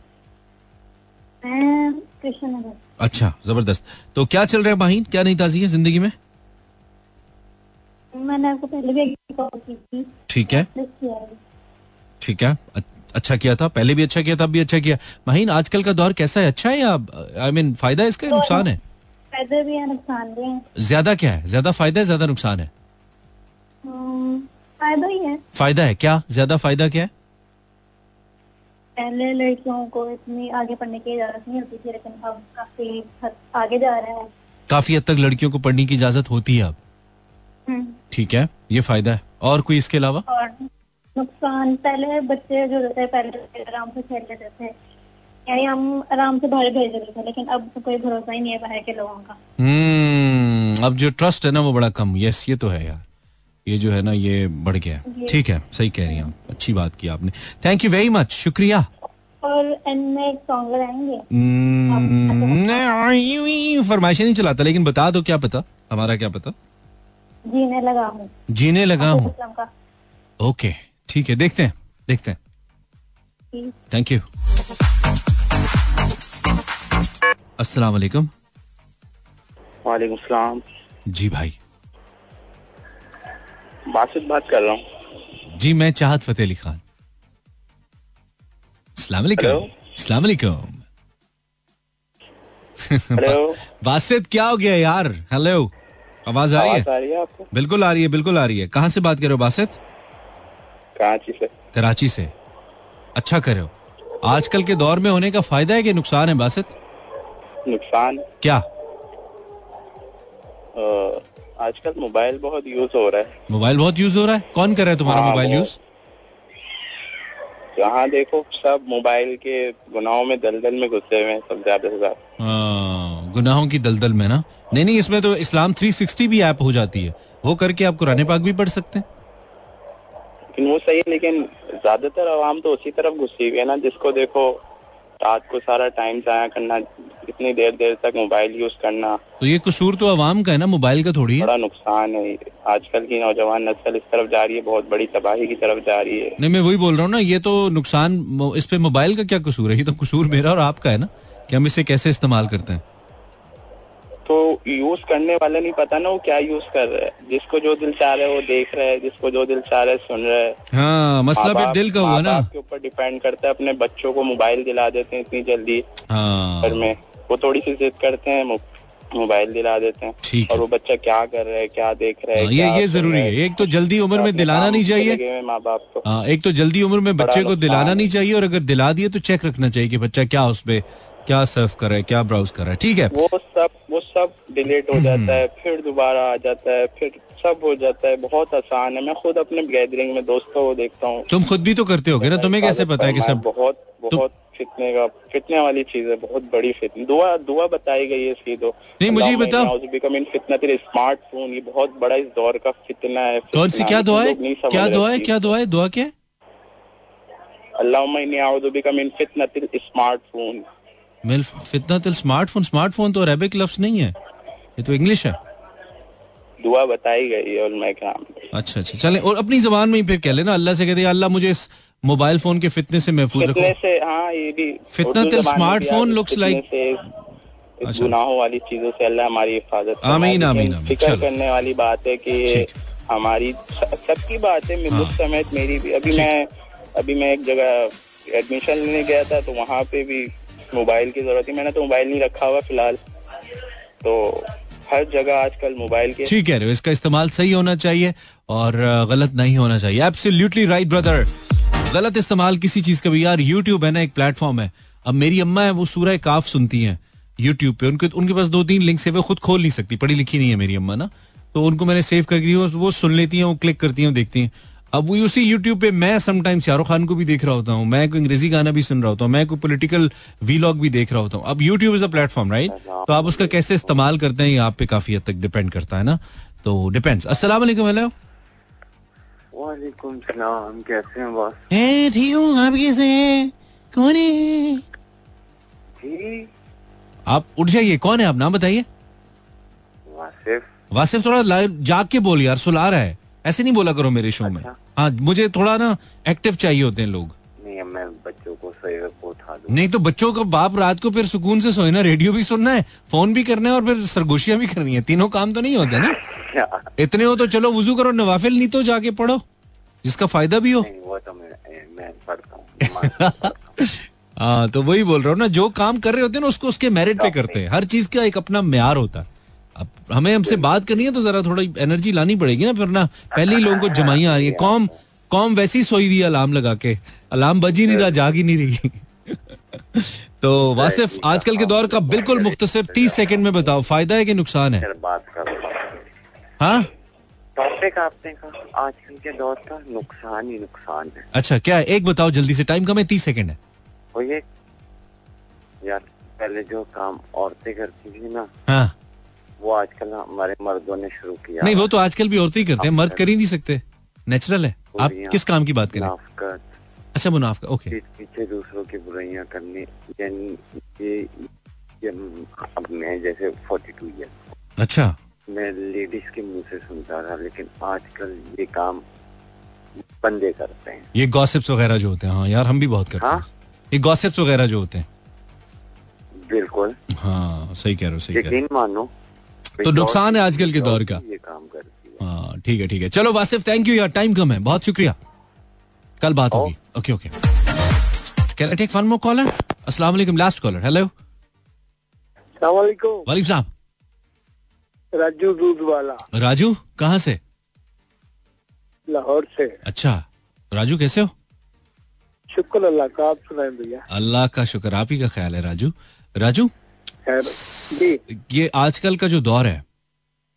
अच्छा ज़बरदस्त। तो क्या चल रहा है माहीन? क्या नहीं ताजी है ज़िंदगी में? मैंने आपको पहले भी की थी। ठीक है। ठीक है। अच्छा किया था। पहले भी अच्छा किया था अब भी अच्छा किया। माहीन आजकल का दौर कैसा है? अच्छा है या आई I मीन mean, फ़ायदा है इसका तो नुकसान है? फ़ायदा भी है नुकसान भी है। ज़्यादा क्या है? ज़्यादा फ़ायदा है ज़्यादा नुकसान है? हम्म, फ़ायदा ही है। फ़ायदा है क्या? ज़्यादा फ़ायदा क्या है? पहले लड़कियों को इतनी आगे पढ़ने की इजाज़त नहीं होती थी लेकिन अब काफ़ी आगे जा रहे हैं। काफ़ी हद तक लड़कियों को पढ़ने की इजाज़त होती है अब। हम्म। ठीक है ये फ़ायदा है। और कोई इसके अलावा? नुकसान पहले बच्चे जो रहते पहले आराम से खेल लेते थे। यानी हम आराम से बाहर भेज देते थे लेकिन अब तो कोई भरोसा ही नहीं है बाहर के लोगों का। हम्म अब जो ट्रस्ट है ना वो बड़ा कम। यस ये तो है यार। ये जो है ना ये बढ़ गया ठीक है सही कह रही हैं आप। अच्छी बात की आपने। थैंक यू वेरी मच शुक्रिया। और सॉन्ग लगाएँगे? हम्म, फरमाइशें नहीं चलाता लेकिन बता दो क्या पता? हमारा क्या पता? जीने लगा हूँ। जीने लगा हूँ। ओके ठीक है देखते हैं देखते हैं। थैंक यू अस्सलाम वालेकुम वालेकुम सलाम। जी भाई। बासित बात कर रहा हूँ। जी मैं चाहत फतेह अली खान। अस्सलाम वालेकुम हेलो। बासित क्या हो गया यार? हेलो। आवाज़ आ रही है? रही बिल्कुल आ रही है बिल्कुल आ रही है। कहाँ से बात कर रहे हो बासित कराची से। कराची से। अच्छा करे हो। आजकल के दौर में होने का फ़ायदा है कि नुकसान है बासित नुकसान? क्या? आजकल मोबाइल बहुत यूज़ हो रहा है। मोबाइल बहुत यूज़ हो रहा है? कौन कर रहा है तुम्हारा हाँ, मोबाइल यूज़? जहाँ देखो सब मोबाइल के गुनाहों में दलदल में घुसे हुए हैं सब ज़्यादा से ज़्यादा। हाँ, गुनाहों की दलदल में ना? नहीं नहीं इसमें तो इस्लाम 360 भी ऐप हो जाती है। वो करके आप कुरान पाक भी पढ़ सकते हैं। लेकिन वो सही है लेकिन ज़्यादातर आवाम तो उसी तरफ़ घुसी हुई है ना जिसको देखो रात को सारा टाइम जाया करना इतनी देर देर तक मोबाइल यूज़ करना। तो ये कसूर तो आवाम का है ना मोबाइल का थोड़ी है? बड़ा नुकसान है। आजकल की नौजवान नस्ल इस तरफ़ जा रही है बहुत बड़ी तबाही की तरफ़ जा रही है। नहीं मैं वही बोल रहा हूँ ना ये तो नुकसान इस पे मोबाइल का क्या कसूर है? ये तो कसूर मेरा और आपका है ना कि हम इसे कैसे इस्तेमाल करते हैं। तो यूज़ करने वाला नहीं पता ना वो क्या यूज़ कर रहा है। जिसको जो दिल चाह रहा है वो देख रहा है जिसको जो दिल चाह रहा है सुन रहा है। हाँ मसला फिर दिल का हुआ ना। माँ-बाप ऊपर डिपेंड करता है अपने बच्चों को मोबाइल दिला देते हैं इतनी जल्दी। हाँ। घर में। वो थोड़ी सी जिद करते हैं मोबाइल दिला देते हैं। और वो बच्चा क्या कर रहा है क्या देख रहा है हाँ, ये ये ज़रूरी है। एक तो जल्दी उम्र में दिलाना नहीं चाहिए। माँ बाप को हाँ एक तो जल्दी उम्र में बच्चे को दिलाना नहीं चाहिए और अगर दिला दिए तो चेक रखना चाहिए कि बच्चा क्या उस पे। क्या सर्व कर रहा है क्या ब्राउज कर रहा है ठीक है? वो सब वो सब डिलीट हो जाता है फिर दोबारा आ जाता है फिर सब हो जाता है बहुत आसान है। मैं खुद अपने गैदरिंग में दोस्तों को देखता हूँ। तुम खुद भी तो करते होगे ना? तुम्हें कैसे पता है कि सब बहुत बहुत फितने का फितने वाली चीज़ है बहुत बड़ी फितने दुआ दुआ बताई गई है इसकी तो। नहीं, मुझे बताओ। बिकम इन फितना तेरे स्मार्टफ़ोन ये बहुत बड़ा इस दौर का फितना है कौन सी क्या दुआ है? क्या दुआ है। क्या दुआ है? दुआ क्या? अल्लाह बिकम इन फितना तेरे स्मार्टफ़ोन मिल फितना तिल स्मार्टफ़ोन स्मार्टफ़ोन तो अरेबिक लफ्ज नहीं है। ये तो इंग्लिश है। दुआ बताई गई है उलमा कराम अच्छा अच्छा। चले और अपनी जबान में ही फिर कह लेना अल्लाह से कहते अल्लाह मुझे इस मोबाइल फ़ोन के फितने से महफूज फितने रखो से हाँ ये भी फितना तिल में स्मार्टफ़ोन आ- looks फितने like- से इस अच्छा। गुनाहों वाली चीज़ों से अल्लाह हमारी हिफाजत आमीन, आमीन, आमीन। फ़िक्र करने वाली बात है कि हमारी सबकी बात है मैं हाँ। मुझ समेत मेरी भी अभी मैं अभी मैं एक जगह एडमिशन लेने गया था तो वहाँ पे भी मोबाइल की ज़रूरत थी। मैंने तो मोबाइल नहीं रखा हुआ फ़िलहाल। तो हर जगह आजकल मोबाइल के ठीक कह रहे हो, इसका इस्तेमाल सही होना चाहिए और गलत नहीं होना चाहिए। एब्सोल्युटली राइट ब्रदर गलत इस्तेमाल किसी चीज़ का भी। यार यूट्यूब है ना, एक प्लेटफॉर्म है। अब मेरी अम्मा है, वो सूरह काफ सुनती हैं यूट्यूब पे। उनके उनके पास दो तीन लिंक से वो खुद खोल नहीं सकती। पढ़ी लिखी नहीं है मेरी अम्मा ना। तो उनको मैंने सेव कर दी, वो सुन लेती हैं, वो क्लिक करती हैं देखती हैं। अब वो उसी यूट्यूब पे मैं समटाइम्स शाहरुख खान को भी देख रहा होता हूँ मैं कोई अंग्रेज़ी गाना भी सुन रहा होता हूँ मैं कोई पॉलिटिकल वीलॉग भी देख रहा होता हूँ। अब YouTube is a platform right तो आप उसका कैसे इस्तेमाल करते हैं ये आप पे काफ़ी हद तक डिपेंड करता है ना? तो डिपेंड्स अस्सलाम वालेकुम हेलो। वालेकुम सलाम कैसे हैं बॉस? ए ठीक हूँ आप कैसे हैं? कौन है? जी आप उठ जाइए कौन है आप? नाम बताइए। वासिफ। वासिफ थोड़ा जाग के बोल यार सुला रहा है। ऐसे नहीं बोला करो मेरे शो अच्छा? में हाँ मुझे थोड़ा ना एक्टिव चाहिए होते हैं लोग। नहीं मैं बच्चों को को नहीं तो बच्चों का बाप रात को फिर सुकून से सोए ना रेडियो भी सुनना है फ़ोन भी करना है और फिर सरगोशियाँ भी करनी है। तीनों काम तो नहीं होते ना। इतने हो तो चलो वज़ू करो नवाफिल नहीं तो जाके पढ़ो जिसका फ़ायदा भी हो। वो तो मैं पढ़ता। [LAUGHS] हाँ तो वही बोल रहा हूँ ना जो काम कर रहे होते हैं ना उसको उसके मेरिट पे करते हैं। हर चीज़ का एक अपना म्यार होता है। अब हमें हमसे बात करनी है तो जरा थोड़ी एनर्जी लानी पड़ेगी ना फिर ना पहले ही लोगों को जमाइयाँ आ रही है। कौम कौम वैसी सोई हुई अलार्म लगा के। अलार्म बज ही नहीं रहा जाग ही नहीं रही। [LAUGHS] तो वासिफ आजकल के दौर का बिल्कुल मुख्तसर तीस सेकंड में बताओ फ़ायदा है कि नुकसान है? करो हाँ? टॉपिक आपने कहा आजकल के दौर का नुकसान ही नुकसान है। अच्छा क्या एक बताओ जल्दी से टाइम कम है तीस सेकंड है? वो ये यार पहले जो काम औरतें करती थी ना हाँ। वो आजकल हमारे मर्दों ने शुरू किया नहीं वो तो आजकल भी औरतें ही करते हैं मर्द कर ही नहीं सकते। नेचुरल है। आप किस काम की बात करें? अच्छा मुनाफा ओके। पीछे दूसरों की बुराइयाँ करने यानी ये, ये अब मैं जैसे फोर्टी टू ईयर अच्छा। मैं लेडीज़ के मुँह से सुनता था लेकिन आजकल ये काम बंदे करते हैं। ये गॉसिप्स वगैरह जो होते हैं हाँ यार हम भी बहुत करते हैं। हाँ? ये गॉसिप्स वगैरह जो होते हैं। बिल्कुल। हाँ सही कह रहे हो सही कह रहे यकीन मानो तो नुकसान है आजकल के दौर का। ये काम करती हाँ। ठीक है ठीक है। चलो वासिफ थैंक यू यार टाइम कम है। बहुत शुक्रिया। कल बात होगी। Okay okay can I take one more caller अस्सलाम वालेकुम लास्ट कॉलर हेलो सलामकुम वालेकुम सलाम राजू दूध वाला राजू कहाँ से? लाहौर से। अच्छा राजू कैसे हो? शुक्र अल्लाह का आप सुनाए भैया। अल्लाह का शुक्र आप ही का ख्याल है राजू। राजू खैर जी। ये आजकल का जो दौर है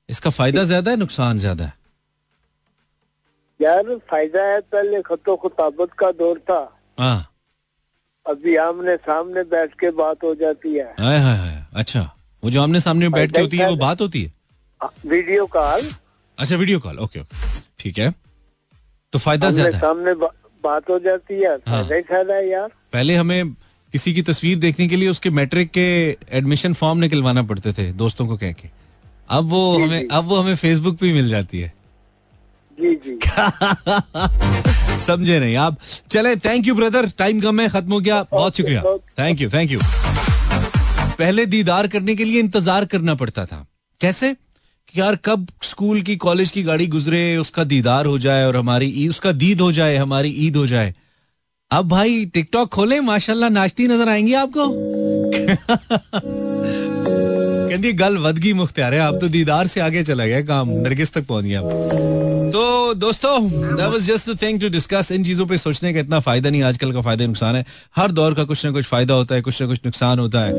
इसका फ़ायदा ज़्यादा है नुकसान ज़्यादा है? यार फ़ायदा है पहले खतो खताबत का दौर था। हाँ। अभी आमने सामने बैठ के बात हो जाती है। हाय हाय हाय अच्छा। वो जो आमने सामने बैठ के होती है वो बात होती है? Video call. अच्छा वीडियो कॉल ओके ओके ठीक है। तो फ़ायदा ज़्यादा सामने बा, बात हो जाती है। फ़ायदा ही फ़ायदा है यार। पहले हमें किसी की तस्वीर देखने के लिए उसके मैट्रिक के एडमिशन फॉर्म निकलवाना पड़ते थे दोस्तों को कह के। अब वो जी, हमें जी। अब वो हमें फेसबुक पे मिल जाती है। जी जी। [LAUGHS] समझे नहीं आप। चले थैंक यू ब्रदर टाइम कम है खत्म हो गया। बहुत शुक्रिया। थैंक यू थैंक यू पहले दीदार करने के लिए इंतज़ार करना पड़ता था। कैसे? कि यार कब स्कूल की कॉलेज की गाड़ी गुजरे उसका दीदार हो जाए और हमारी ईद उसका दीद हो जाए हमारी ईद हो जाए। अब भाई, टिकटॉक खोले, माशाल्लाह नाचती नज़र आएँगी आपको। कहती गल वदगी मुख्तियार है, आप तो दीदार से आगे चला गया, काम नरगिस तक पहुँच गया तो दोस्तों, that was just a thing to discuss इन चीज़ों पे सोचने का इतना फ़ायदा नहीं, आजकल का फ़ायदा नुकसान है। हर दौर का कुछ ना कुछ फ़ायदा होता है, कुछ ना कुछ नुकसान होता है।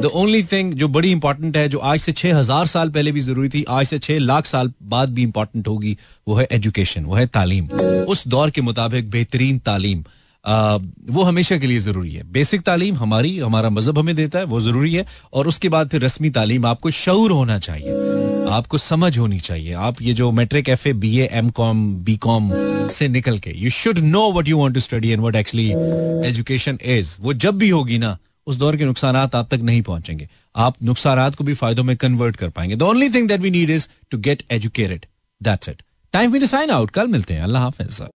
द ओनली थिंग जो बड़ी इंपॉर्टेंट है, जो आज से छह हज़ार साल पहले भी ज़रूरी थी, आज से छह लाख साल बाद भी इंपॉर्टेंट होगी, वो है एजुकेशन वो है तालीम। उस दौर के मुताबिक बेहतरीन तालीम। वो हमेशा के लिए ज़रूरी है। बेसिक तालीम हमारी, हमारा मज़हब हमें देता है, वो ज़रूरी है। और उसके बाद फिर रस्मी तालीम, आपको शऊर होना चाहिए। आपको समझ होनी चाहिए। आप ये जो matric F A, B M com, B com से निकल के you should know what you want to study and what actually education is वो जब भी होगी ना, उस दौर के नुकसान आप तक नहीं पहुँचेंगे। आप नुकसान को भी फायदों में कन्वर्ट कर पाएँगे। The only thing that we need is to get educated that's it time we sign out कल मिलते हैं। अल्लाह हाफिज।